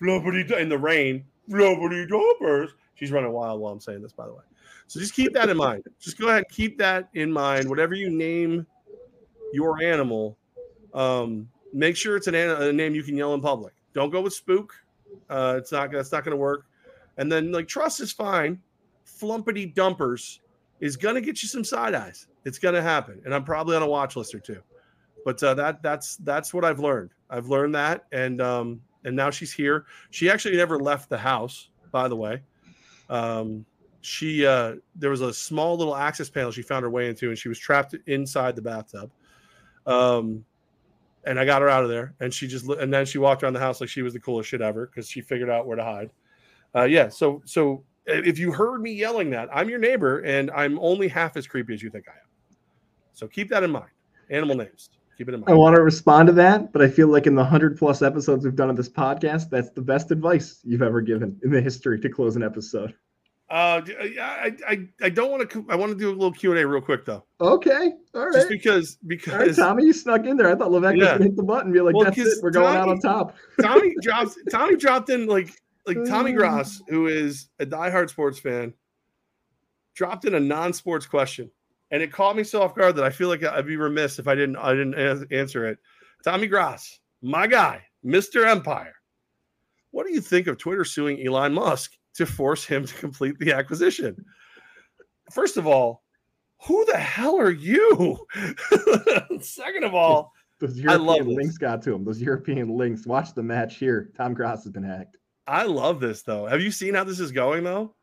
in the rain, flumpity dumpers. She's running wild while I'm saying this, by the way. So just keep that in mind. Just go ahead and keep that in mind. Whatever you name your animal, um, make sure it's an, a name you can yell in public. Don't go with spook. Uh, it's not that's not going to work. And then like Truss is fine. Flumpity dumpers is going to get you some side eyes. It's going to happen, and I'm probably on a watch list or two. But uh, that that's that's what I've learned. I've learned that, and um, and now she's here. She actually never left the house, by the way. Um, she uh, there was a small little access panel she found her way into, and she was trapped inside the bathtub. Um, and I got her out of there, and she just and then she walked around the house like she was the coolest shit ever because she figured out where to hide. Uh, yeah, so so if you heard me yelling that, I'm your neighbor, and I'm only half as creepy as you think I am. So keep that in mind. Animal names. Keep it in mind. I want to respond to that, but I feel like in the hundred plus episodes we've done of this podcast, that's the best advice you've ever given in the history to close an episode. Uh, I, I, I don't want to. I want to do a little Q and A real quick though. Okay, all right. Just because, because right, Tommy, you snuck in there. I thought Levack yeah. was gonna hit the button, and be like, well, "That's it, we're going out on top." *laughs* Tommy drops. Tommy dropped in like like Tommy mm. Gross, who is a diehard sports fan, dropped in a non-sports question, and it caught me so off guard that I feel like I'd be remiss if I didn't I didn't answer it. Tommy Gross, my guy, Mister Empire. What do you think of Twitter suing Elon Musk to force him to complete the acquisition. First of all, who the hell are you? *laughs* Second of all, those European links got to him. Those European links. Watch the match here. Tom Gross has been hacked. I love this though. Have you seen how this is going though?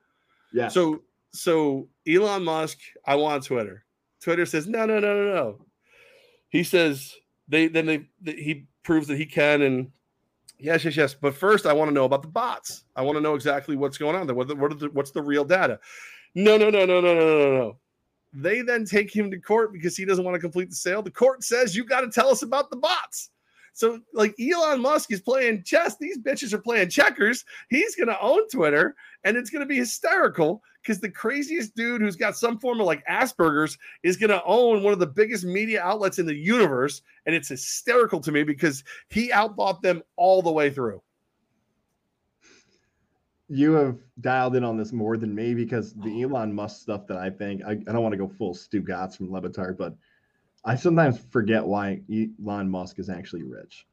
Yeah. So so Elon Musk, I want Twitter. Twitter says no, no, no, no, no. He says they then they, they he proves that he can and Yes, yes, yes. But first, I want to know about the bots. I want to know exactly what's going on there. What, what the, what's the real data? No, no, no, no, no, no, no, no. They then take him to court because he doesn't want to complete the sale. The court says you got to tell us about the bots. So, like Elon Musk is playing chess, these bitches are playing checkers. He's going to own Twitter, and it's going to be hysterical because the craziest dude who's got some form of like Asperger's is going to own one of the biggest media outlets in the universe. And it's hysterical to me because he outbought them all the way through. You have dialed in on this more than me because the oh. Elon Musk stuff that I think, I, I don't want to go full Stu Stugotz from Le but I sometimes forget why Elon Musk is actually rich.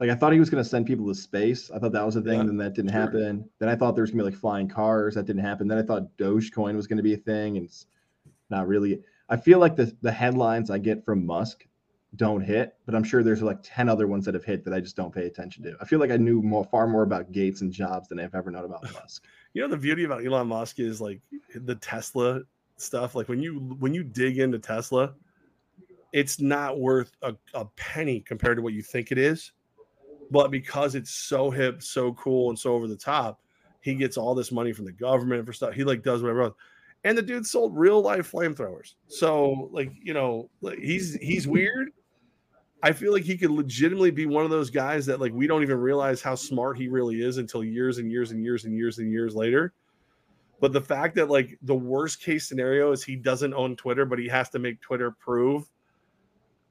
Like I thought he was going to send people to space. I thought that was a thing. Yeah, then that didn't sure. happen. Then I thought there was going to be like flying cars. That didn't happen. Then I thought Dogecoin was going to be a thing, and it's not really. I feel like the the headlines I get from Musk don't hit, but I'm sure there's like ten other ones that have hit that I just don't pay attention to. I feel like I knew more far more about Gates and Jobs than I've ever known about *laughs* Musk. You know the beauty about Elon Musk is like the Tesla stuff. Like when you when you dig into Tesla, it's not worth a, a penny compared to what you think it is but because it's so hip, so cool, and so over the top, he gets all this money from the government for stuff. He like does whatever. Else. And the dude sold real life flamethrowers. So like you know he's he's weird. I feel like he could legitimately be one of those guys that like we don't even realize how smart he really is until years and years and years and years and years later. But the fact that like the worst case scenario is he doesn't own Twitter, but he has to make Twitter prove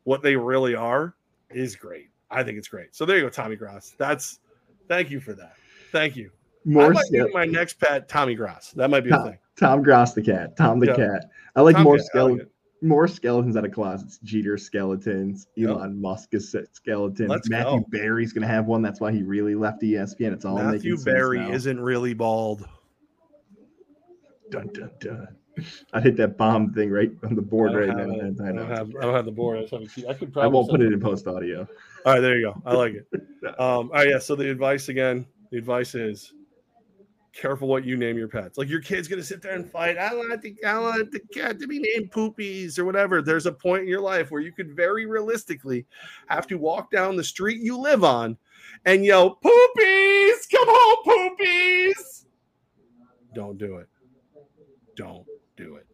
what they really are is great. I think it's great. So there you go, Tommy Gross. That's thank you for that. Thank you. More I might ske- my next pet, Tommy Gross. That might be Tom, a thing. Tom Gross the cat. Tom the cat. I like Tom more skeletons. More skeletons out of closets. Jeter skeletons. Elon yep. Musk is skeletons. Let's Matthew go. Berry's gonna have one. That's why he really left ESPN. It's all Matthew Berry isn't really bald. Dun dun dun. I hit that bomb thing right on the board right now. It. I, don't have, I don't have the board. I, I could probably. I won't put it in post audio. All right, there you go. I like it. *laughs* Um, all right, yeah. So the advice again, the advice is careful what you name your pets. Like your kid's gonna sit there and fight. I want the I want the cat to be named Poopies or whatever. There's a point in your life where you could very realistically have to walk down the street you live on and yell, Poopies, come home, Poopies. Don't do it. Don't do it.